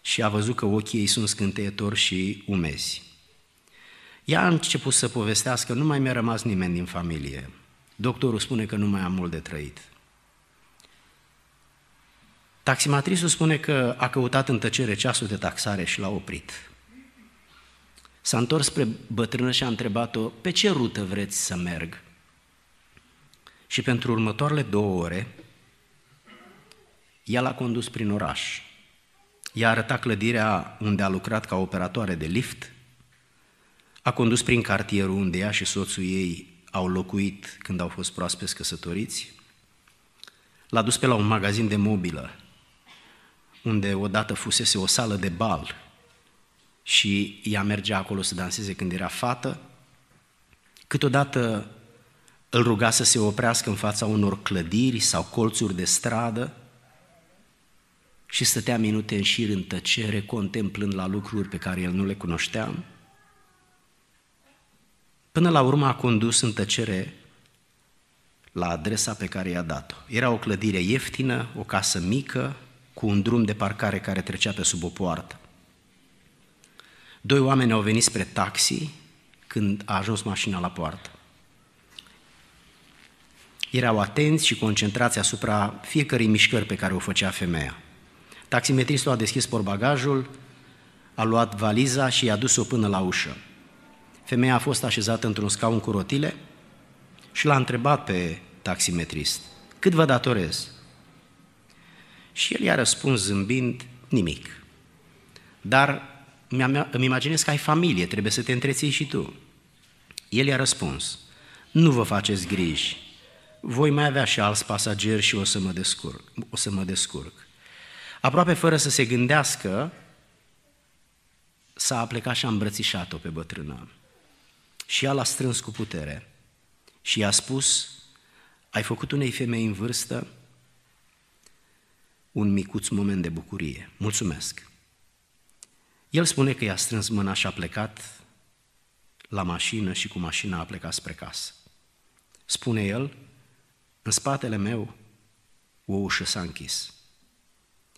și a văzut că ochii ei sunt scânteietori și umezi. Ea a început să povestească, nu mai mi-a rămas nimeni din familie, Doctorul spune că nu mai am mult de trăit. Taximatrisul spune că a căutat în tăcere ceasul de taxare și l-a oprit. S-a întors spre bătrână și a întrebat-o, pe ce rută vreți să merg? Și pentru următoarele două ore, ea l-a condus prin oraș. I-a arătat clădirea unde a lucrat ca operatoare de lift, a condus prin cartierul unde ea și soțul ei au locuit când au fost proaspeți căsătoriți, l-a dus pe la un magazin de mobilă, unde odată fusese o sală de bal și ea mergea acolo să danseze când era fată, câteodată îl ruga să se oprească în fața unor clădiri sau colțuri de stradă și stătea minute în șir în tăcere, contemplând la lucruri pe care el nu le cunoștea. Până la urmă a condus în tăcere la adresa pe care i-a dat-o. Era o clădire ieftină, o casă mică, cu un drum de parcare care trecea pe sub o poartă. Doi oameni au venit spre taxi când a ajuns mașina la poartă. Erau atenți și concentrați asupra fiecărei mișcări pe care o făcea femeia. Taximetristul a deschis porbagajul, a luat valiza și i-a dus-o până la ușă. Femeia a fost așezată într-un scaun cu rotile și l-a întrebat pe taximetrist, cât vă datorez? Și el i-a răspuns zâmbind, nimic. Dar îmi imaginez că ai familie, trebuie să te întreții și tu. El i-a răspuns, nu vă faceți griji, voi mai avea și alți pasageri și o să mă descurc. O să mă descurc. Aproape fără să se gândească, s-a plecat și a îmbrățișat-o pe bătrână. Și ea l-a strâns cu putere și i-a spus, ai făcut unei femei în vârstă un micuț moment de bucurie. Mulțumesc! El spune că i-a strâns mâna și a plecat la mașină și cu mașina a plecat spre casă. Spune el, în spatele meu o ușă s-a închis.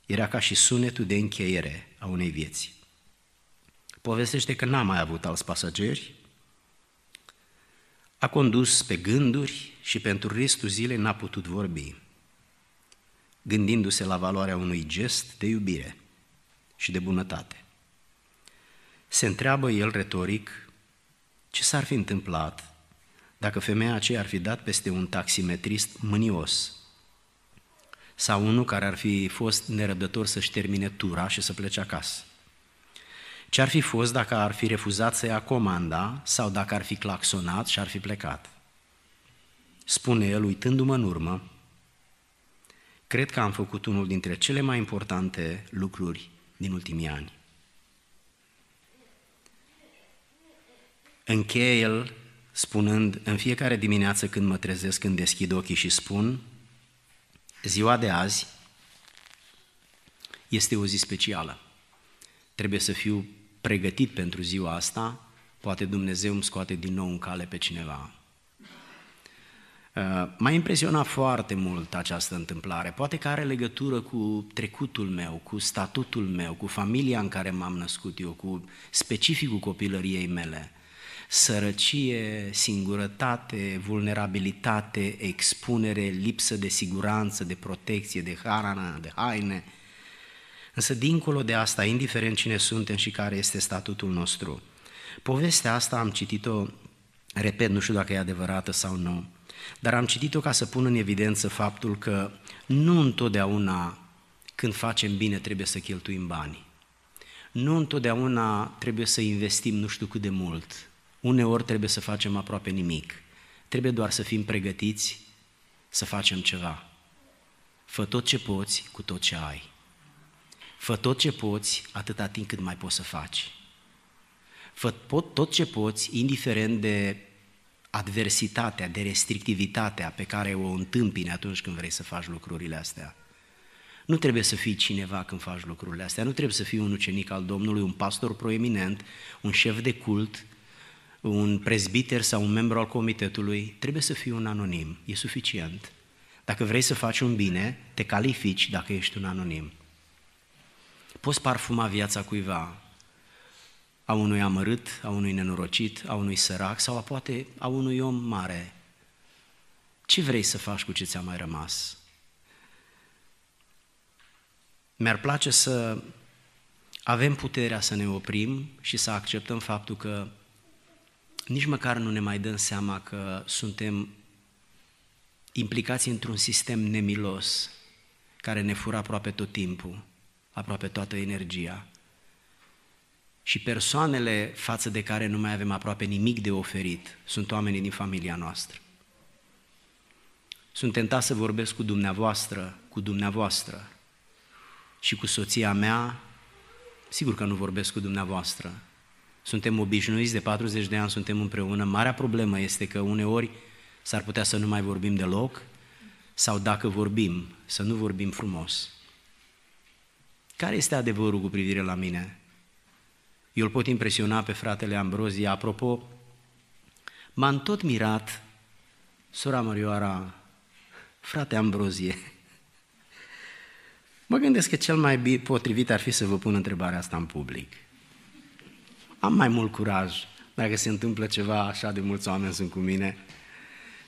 Era ca și sunetul de încheiere a unei vieți. Povestește că n-a mai avut alți pasageri, a condus pe gânduri și pentru restul zilei n-a putut vorbi, gândindu-se la valoarea unui gest de iubire și de bunătate. Se întreabă el retoric ce s-ar fi întâmplat dacă femeia aceea ar fi dat peste un taximetrist mânios sau unul care ar fi fost nerăbdător să-și termine tura și să plece acasă. Ce ar fi fost dacă ar fi refuzat să ia comanda sau dacă ar fi claxonat și ar fi plecat? Spune el, uitându-mă în urmă, cred că am făcut unul dintre cele mai importante lucruri din ultimii ani. Încheie el spunând, în fiecare dimineață când mă trezesc, când deschid ochii și spun, ziua de azi este o zi specială. Trebuie să fiu pregătit pentru ziua asta, poate Dumnezeu îmi scoate din nou în cale pe cineva. Uh, m-a impresionat foarte mult această întâmplare. Poate că are legătură cu trecutul meu, cu statutul meu, cu familia în care m-am născut eu, cu specificul copilăriei mele. Sărăcie, singurătate, vulnerabilitate, expunere, lipsă de siguranță, de protecție, de hrană, de haine. Însă, dincolo de asta, indiferent cine suntem și care este statutul nostru, povestea asta am citit-o, repet, nu știu dacă e adevărată sau nu, dar am citit-o ca să pun în evidență faptul că nu întotdeauna când facem bine trebuie să cheltuim bani. Nu întotdeauna trebuie să investim nu știu cât de mult. Uneori trebuie să facem aproape nimic. Trebuie doar să fim pregătiți să facem ceva. Fă tot ce poți cu tot ce ai. Fă tot ce poți atâta timp cât mai poți să faci. Fă tot ce poți, indiferent de adversitatea, de restrictivitatea pe care o întâmpini atunci când vrei să faci lucrurile astea. Nu trebuie să fii cineva când faci lucrurile astea, nu trebuie să fii un ucenic al Domnului, un pastor proeminent, un șef de cult, un prezbiter sau un membru al comitetului, trebuie să fii un anonim, e suficient. Dacă vrei să faci un bine, te califici dacă ești un anonim. Poți parfuma viața cuiva, a unui amărât, a unui nenorocit, a unui sărac sau a poate a unui om mare. Ce vrei să faci cu ce ți-a mai rămas? Mi-ar place să avem puterea să ne oprim și să acceptăm faptul că nici măcar nu ne mai dăm seama că suntem implicați într-un sistem nemilos care ne fură aproape tot timpul, aproape toată energia și persoanele față de care nu mai avem aproape nimic de oferit sunt oamenii din familia noastră. Sunt tentat să vorbesc cu dumneavoastră, cu dumneavoastră și cu soția mea, sigur că nu vorbesc cu dumneavoastră. Suntem obișnuiți de 40 de ani, suntem împreună. Marea problemă este că uneori s-ar putea să nu mai vorbim deloc sau dacă vorbim, să nu vorbim frumos. Care este adevărul cu privire la mine? Eu îl pot impresiona pe fratele Ambrozia. Apropo, m-am tot mirat, sora Mărioara, frate Ambrozie, mă gândesc că cel mai potrivit ar fi să vă pun întrebarea asta în public. Am mai mult curaj, dacă se întâmplă ceva, așa de mulți oameni sunt cu mine.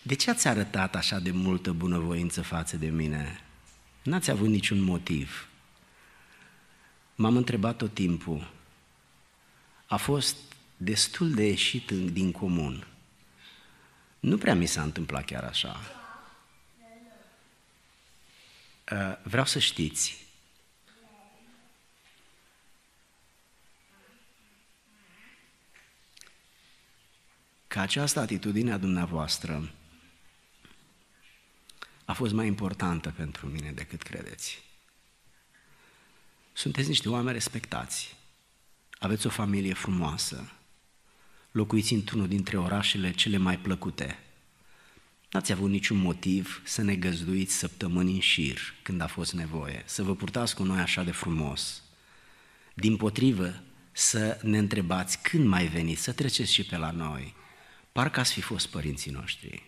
De ce ați arătat așa de multă bunăvoință față de mine? N-ați avut niciun motiv. M-am întrebat tot timpul, a fost destul de ieșit din comun. Nu prea mi s-a întâmplat chiar așa. Uh, vreau să știți, că această atitudine a dumneavoastră a fost mai importantă pentru mine decât credeți. Sunteți niște oameni respectați aveți o familie frumoasă, locuiți într-unul dintre orașele cele mai plăcute. N-ați avut niciun motiv să ne găzduiți săptămâni în șir când a fost nevoie, să vă purtați cu noi așa de frumos. Din potrivă, să ne întrebați când mai veniți, să treceți și pe la noi. Parcă ați fi fost părinții noștri.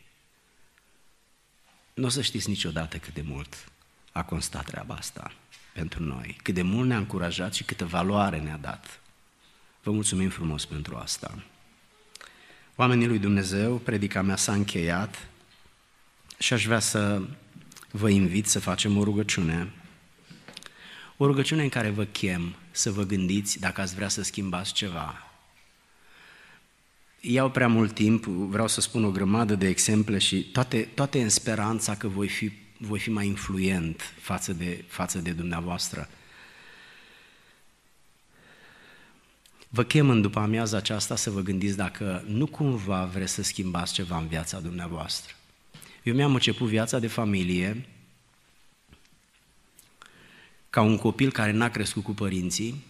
Nu o să știți niciodată cât de mult a constat treaba asta pentru noi, cât de mult ne-a încurajat și câtă valoare ne-a dat. Vă mulțumim frumos pentru asta. Oamenii lui Dumnezeu, predica mea s-a încheiat și aș vrea să vă invit să facem o rugăciune. O rugăciune în care vă chem să vă gândiți dacă ați vrea să schimbați ceva. Iau prea mult timp, vreau să spun o grămadă de exemple și toate, toate în speranța că voi fi, voi fi mai influent față de, față de dumneavoastră. Vă chem în după amiaza aceasta să vă gândiți dacă nu cumva vreți să schimbați ceva în viața dumneavoastră. Eu mi-am început viața de familie ca un copil care n-a crescut cu părinții,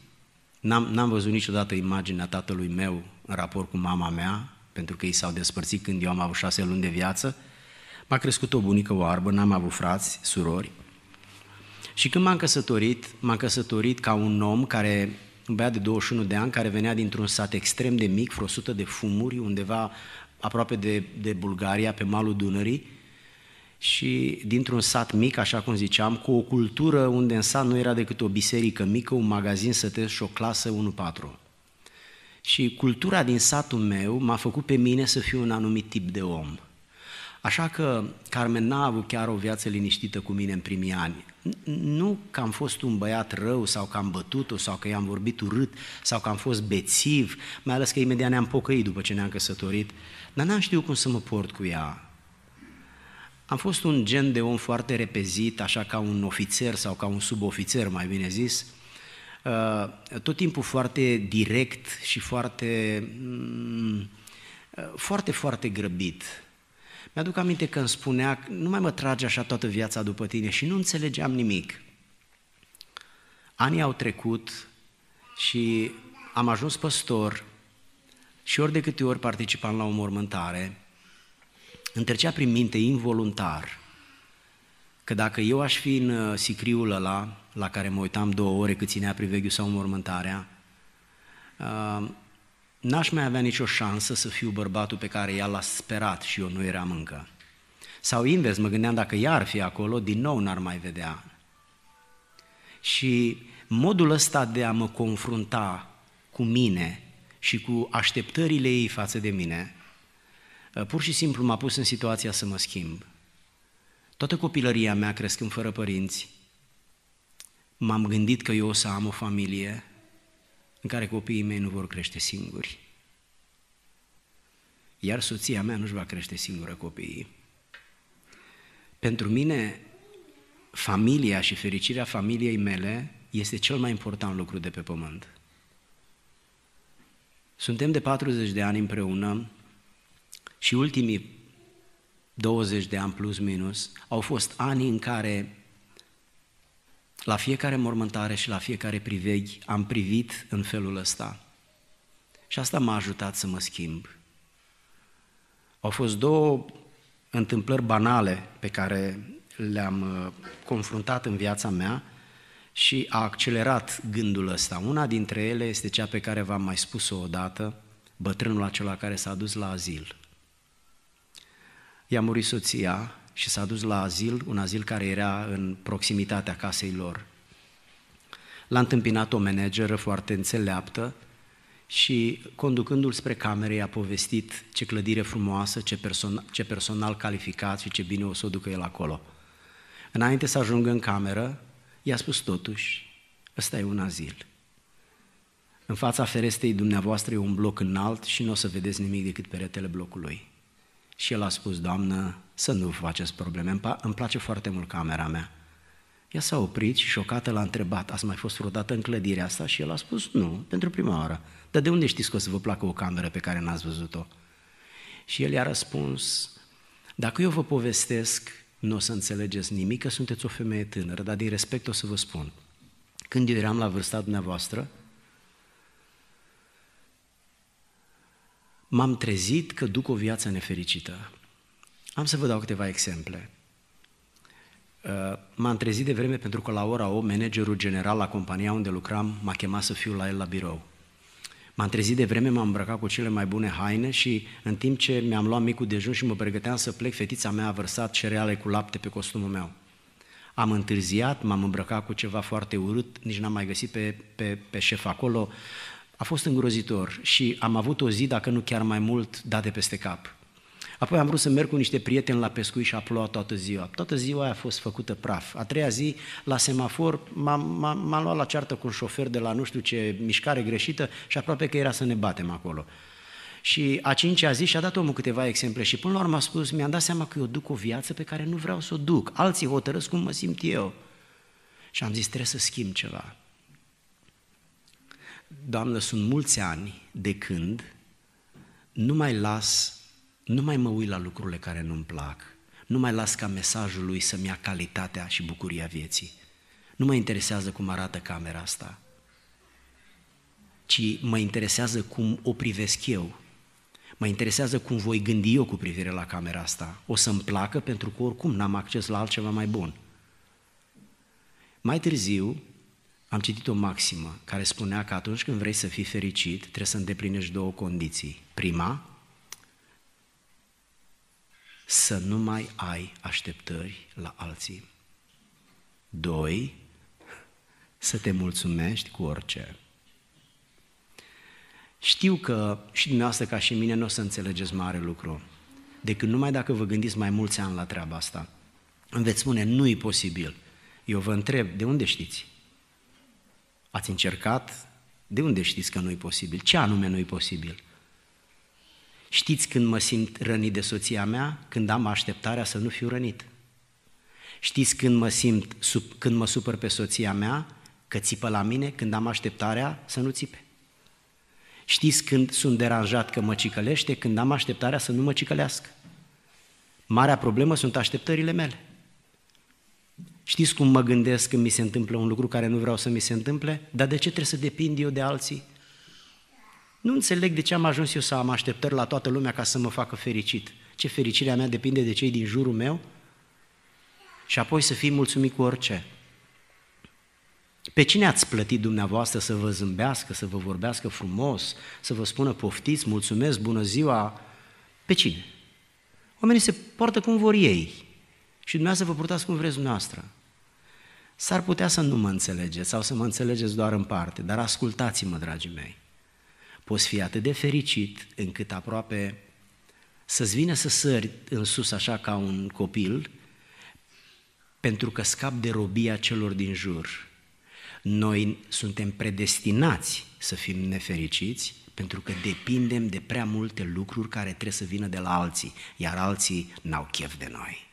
n-am, n-am văzut niciodată imaginea tatălui meu în raport cu mama mea, pentru că ei s-au despărțit când eu am avut șase luni de viață, m-a crescut o bunică oarbă, n-am avut frați, surori. Și când m-am căsătorit, m-am căsătorit ca un om care, un băiat de 21 de ani, care venea dintr-un sat extrem de mic, vreo 100 de fumuri, undeva aproape de, de Bulgaria, pe malul Dunării, și dintr-un sat mic, așa cum ziceam, cu o cultură unde în sat nu era decât o biserică mică, un magazin sătesc și o clasă 1-4. Și cultura din satul meu m-a făcut pe mine să fiu un anumit tip de om. Așa că Carmen n-a avut chiar o viață liniștită cu mine în primii ani. Nu că am fost un băiat rău sau că am bătut-o sau că i-am vorbit urât sau că am fost bețiv, mai ales că imediat ne-am pocăit după ce ne-am căsătorit, dar n-am știut cum să mă port cu ea. Am fost un gen de om foarte repezit, așa ca un ofițer sau ca un subofițer, mai bine zis, uh, tot timpul foarte direct și foarte, mm, uh, foarte, foarte grăbit. Mi-aduc aminte că îmi spunea, nu mai mă trage așa toată viața după tine și nu înțelegeam nimic. Anii au trecut și am ajuns păstor și ori de câte ori participam la o mormântare, îmi trecea prin minte involuntar că dacă eu aș fi în uh, sicriul ăla la care mă uitam două ore cât ținea priveghiul sau mormântarea, uh, n-aș mai avea nicio șansă să fiu bărbatul pe care ea l-a sperat și eu nu eram încă. Sau invers, mă gândeam dacă ea ar fi acolo, din nou n-ar mai vedea. Și modul ăsta de a mă confrunta cu mine și cu așteptările ei față de mine, Uh, pur și simplu m-a pus în situația să mă schimb. Toată copilăria mea, crescând fără părinți, m-am gândit că eu o să am o familie în care copiii mei nu vor crește singuri. Iar soția mea nu-și va crește singură copiii. Pentru mine, familia și fericirea familiei mele este cel mai important lucru de pe pământ. Suntem de 40 de ani împreună, și ultimii 20 de ani plus minus au fost ani în care la fiecare mormântare și la fiecare priveghi am privit în felul ăsta. Și asta m-a ajutat să mă schimb. Au fost două întâmplări banale pe care le-am uh, confruntat în viața mea și a accelerat gândul ăsta. Una dintre ele este cea pe care v-am mai spus-o odată, bătrânul acela care s-a dus la azil i-a murit soția și s-a dus la azil, un azil care era în proximitatea casei lor. L-a întâmpinat o manageră foarte înțeleaptă și conducându-l spre camere i-a povestit ce clădire frumoasă, ce, person- ce personal calificat și ce bine o să o ducă el acolo. Înainte să ajungă în cameră, i-a spus totuși, ăsta e un azil. În fața ferestei dumneavoastră e un bloc înalt și nu o să vedeți nimic decât peretele blocului. Și el a spus, Doamnă, să nu faceți probleme, îmi place foarte mult camera mea. Ea s-a oprit și șocată l-a întrebat, ați mai fost vreodată în clădirea asta? Și el a spus, nu, pentru prima oară. Dar de unde știți că o să vă placă o cameră pe care n-ați văzut-o? Și el i-a răspuns, dacă eu vă povestesc, nu o să înțelegeți nimic, că sunteți o femeie tânără, dar din respect o să vă spun. Când eu eram la vârsta dumneavoastră, m-am trezit că duc o viață nefericită. Am să vă dau câteva exemple. Uh, m-am trezit de vreme pentru că la ora 8 managerul general la compania unde lucram m-a chemat să fiu la el la birou. M-am trezit de vreme, m-am îmbrăcat cu cele mai bune haine și în timp ce mi-am luat micul dejun și mă pregăteam să plec, fetița mea a vărsat cereale cu lapte pe costumul meu. Am întârziat, m-am îmbrăcat cu ceva foarte urât, nici n-am mai găsit pe, pe, pe șef acolo. A fost îngrozitor și am avut o zi, dacă nu chiar mai mult, date peste cap. Apoi am vrut să merg cu niște prieteni la pescuit și a plouat toată ziua. Toată ziua aia a fost făcută praf. A treia zi, la semafor, m-am, m-am, m-am luat la ceartă cu un șofer de la nu știu ce mișcare greșită și aproape că era să ne batem acolo. Și a cincea zi și-a dat omul câteva exemple și până la urmă a spus, mi-am dat seama că eu duc o viață pe care nu vreau să o duc. Alții hotărăsc cum mă simt eu. Și am zis, trebuie să schimb ceva. Doamnă, sunt mulți ani de când nu mai las, nu mai mă uit la lucrurile care nu-mi plac, nu mai las ca mesajul lui să-mi ia calitatea și bucuria vieții. Nu mă interesează cum arată camera asta, ci mă interesează cum o privesc eu. Mă interesează cum voi gândi eu cu privire la camera asta. O să-mi placă pentru că oricum n-am acces la altceva mai bun. Mai târziu am citit o maximă care spunea că atunci când vrei să fii fericit, trebuie să îndeplinești două condiții. Prima, să nu mai ai așteptări la alții. Doi, să te mulțumești cu orice. Știu că și dumneavoastră ca și mine nu o să înțelegeți mare lucru, decât numai dacă vă gândiți mai mulți ani la treaba asta. Îmi veți spune, nu e posibil. Eu vă întreb, de unde știți? Ați încercat? De unde știți că nu e posibil? Ce anume nu e posibil? Știți când mă simt rănit de soția mea? Când am așteptarea să nu fiu rănit. Știți când mă simt, când mă supăr pe soția mea? Că țipă la mine când am așteptarea să nu țipe. Știți când sunt deranjat că mă cicălește? Când am așteptarea să nu mă cicălească. Marea problemă sunt așteptările mele. Știți cum mă gândesc când mi se întâmplă un lucru care nu vreau să mi se întâmple? Dar de ce trebuie să depind eu de alții? Nu înțeleg de ce am ajuns eu să am așteptări la toată lumea ca să mă facă fericit. Ce fericirea mea depinde de cei din jurul meu? Și apoi să fii mulțumit cu orice. Pe cine ați plătit dumneavoastră să vă zâmbească, să vă vorbească frumos, să vă spună poftiți, mulțumesc, bună ziua? Pe cine? Oamenii se poartă cum vor ei și dumneavoastră vă purtați cum vreți dumneavoastră. S-ar putea să nu mă înțelegeți sau să mă înțelegeți doar în parte, dar ascultați-mă, dragii mei. Poți fi atât de fericit încât aproape să-ți vină să sări în sus așa ca un copil, pentru că scap de robia celor din jur. Noi suntem predestinați să fim nefericiți pentru că depindem de prea multe lucruri care trebuie să vină de la alții, iar alții n-au chef de noi.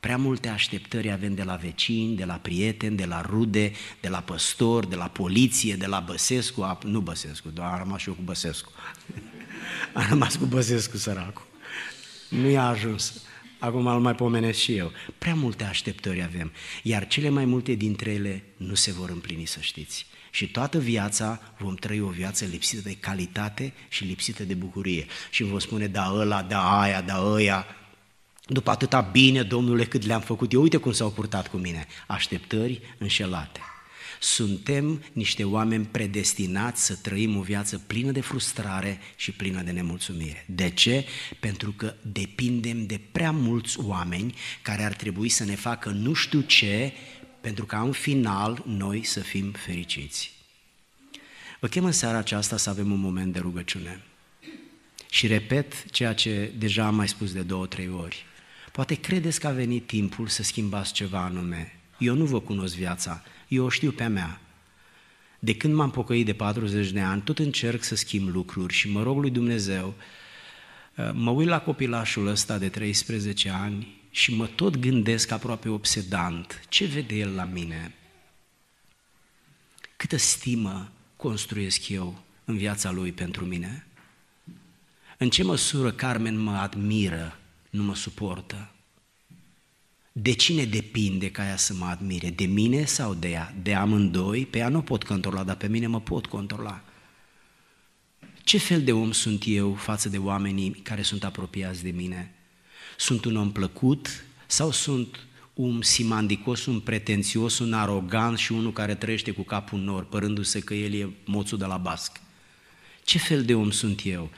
Prea multe așteptări avem de la vecini, de la prieteni, de la rude, de la păstor, de la poliție, de la Băsescu, nu Băsescu, doar am rămas și eu cu Băsescu. am rămas cu Băsescu, săracul. Nu i-a ajuns. Acum îl mai pomenesc și eu. Prea multe așteptări avem, iar cele mai multe dintre ele nu se vor împlini, să știți. Și toată viața vom trăi o viață lipsită de calitate și lipsită de bucurie. Și vă spune, da ăla, da aia, da ăia, după atâta bine, Domnule, cât le-am făcut eu, uite cum s-au purtat cu mine. Așteptări înșelate. Suntem niște oameni predestinați să trăim o viață plină de frustrare și plină de nemulțumire. De ce? Pentru că depindem de prea mulți oameni care ar trebui să ne facă nu știu ce, pentru ca în final noi să fim fericiți. Vă chem în seara aceasta să avem un moment de rugăciune. Și repet ceea ce deja am mai spus de două, trei ori. Poate credeți că a venit timpul să schimbați ceva anume. Eu nu vă cunosc viața, eu o știu pe a mea. De când m-am pocăit de 40 de ani, tot încerc să schimb lucruri și mă rog lui Dumnezeu, uh, mă uit la copilașul ăsta de 13 ani și mă tot gândesc aproape obsedant, ce vede el la mine? Câtă stimă construiesc eu în viața lui pentru mine? În ce măsură Carmen mă admiră nu mă suportă. De cine depinde ca ea să mă admire? De mine sau de ea? De amândoi? Pe ea nu pot controla, dar pe mine mă pot controla. Ce fel de om sunt eu față de oamenii care sunt apropiați de mine? Sunt un om plăcut sau sunt un simandicos, un pretențios, un arogant și unul care trăiește cu capul în nor, părându-se că el e moțul de la basc? Ce fel de om sunt eu?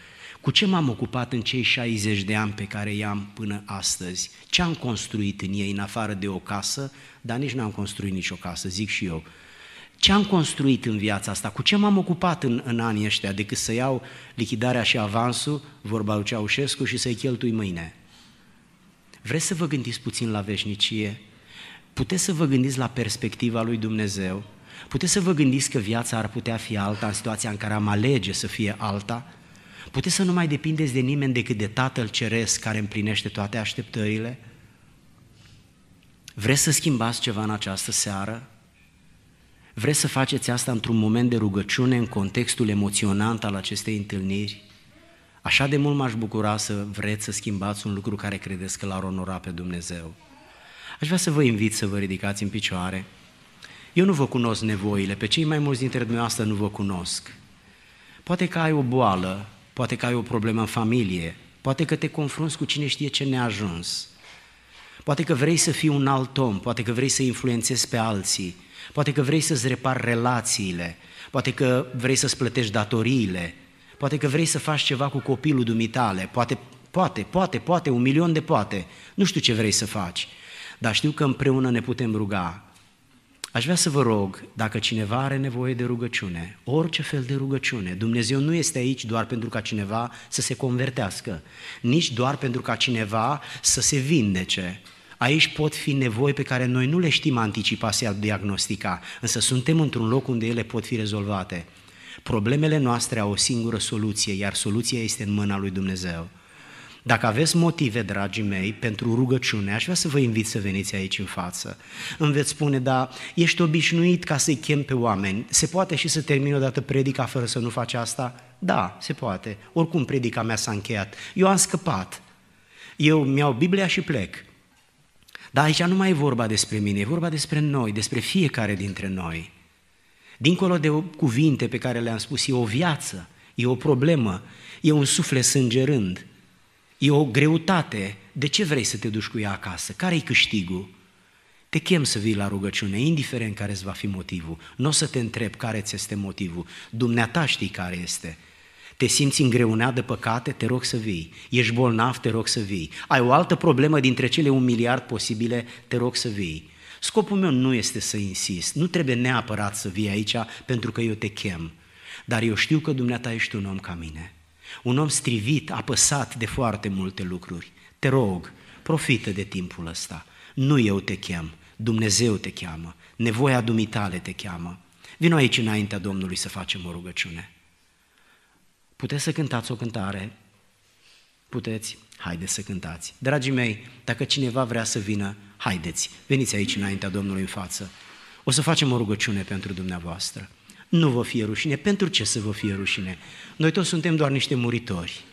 Cu ce m-am ocupat în cei 60 de ani pe care i-am până astăzi? Ce am construit în ei în afară de o casă? Dar nici n-am construit nicio casă, zic și eu. Ce am construit în viața asta? Cu ce m-am ocupat în, în anii ăștia decât să iau lichidarea și avansul, vorba lui Ceaușescu, și să-i cheltui mâine? Vreți să vă gândiți puțin la veșnicie? Puteți să vă gândiți la perspectiva lui Dumnezeu? Puteți să vă gândiți că viața ar putea fi alta în situația în care am alege să fie alta? Puteți să nu mai depindeți de nimeni decât de Tatăl Ceresc care împlinește toate așteptările? Vreți să schimbați ceva în această seară? Vreți să faceți asta într-un moment de rugăciune, în contextul emoționant al acestei întâlniri? Așa de mult m-aș bucura să vreți să schimbați un lucru care credeți că l-ar onora pe Dumnezeu. Aș vrea să vă invit să vă ridicați în picioare. Eu nu vă cunosc nevoile, pe cei mai mulți dintre dumneavoastră nu vă cunosc. Poate că ai o boală, poate că ai o problemă în familie, poate că te confrunți cu cine știe ce neajuns. Poate că vrei să fii un alt om, poate că vrei să influențezi pe alții, poate că vrei să-ți repari relațiile, poate că vrei să-ți plătești datoriile, poate că vrei să faci ceva cu copilul dumitale, poate, poate, poate, poate, un milion de poate, nu știu ce vrei să faci, dar știu că împreună ne putem ruga. Aș vrea să vă rog, dacă cineva are nevoie de rugăciune, orice fel de rugăciune, Dumnezeu nu este aici doar pentru ca cineva să se convertească, nici doar pentru ca cineva să se vindece. Aici pot fi nevoi pe care noi nu le știm anticipa să diagnostica, însă suntem într-un loc unde ele pot fi rezolvate. Problemele noastre au o singură soluție, iar soluția este în mâna lui Dumnezeu. Dacă aveți motive, dragii mei, pentru rugăciune, aș vrea să vă invit să veniți aici în față. Îmi veți spune, da, ești obișnuit ca să-i chem pe oameni. Se poate și să termin odată predica fără să nu faci asta? Da, se poate. Oricum predica mea s-a încheiat. Eu am scăpat. Eu mi-au Biblia și plec. Dar aici nu mai e vorba despre mine, e vorba despre noi, despre fiecare dintre noi. Dincolo de cuvinte pe care le-am spus, e o viață, e o problemă, e un suflet sângerând, e o greutate. De ce vrei să te duci cu ea acasă? Care-i câștigul? Te chem să vii la rugăciune, indiferent care îți va fi motivul. Nu o să te întreb care ți este motivul. Dumneata știi care este. Te simți îngreunat de păcate? Te rog să vii. Ești bolnav? Te rog să vii. Ai o altă problemă dintre cele un miliard posibile? Te rog să vii. Scopul meu nu este să insist, nu trebuie neapărat să vii aici pentru că eu te chem, dar eu știu că dumneata ești un om ca mine, un om strivit, apăsat de foarte multe lucruri. Te rog, profită de timpul ăsta. Nu eu te chem, Dumnezeu te cheamă, nevoia dumitale te cheamă. Vino aici înaintea Domnului să facem o rugăciune. Puteți să cântați o cântare? Puteți? Haideți să cântați. Dragii mei, dacă cineva vrea să vină, haideți, veniți aici înaintea Domnului în față. O să facem o rugăciune pentru dumneavoastră. Nu vă fie rușine. Pentru ce să vă fie rușine? Noi toți suntem doar niște muritori.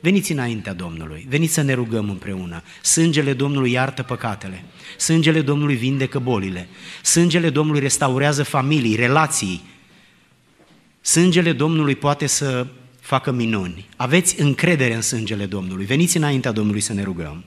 Veniți înaintea Domnului, veniți să ne rugăm împreună. Sângele Domnului iartă păcatele, sângele Domnului vindecă bolile, sângele Domnului restaurează familii, relații, sângele Domnului poate să facă minuni. Aveți încredere în sângele Domnului. Veniți înaintea Domnului să ne rugăm.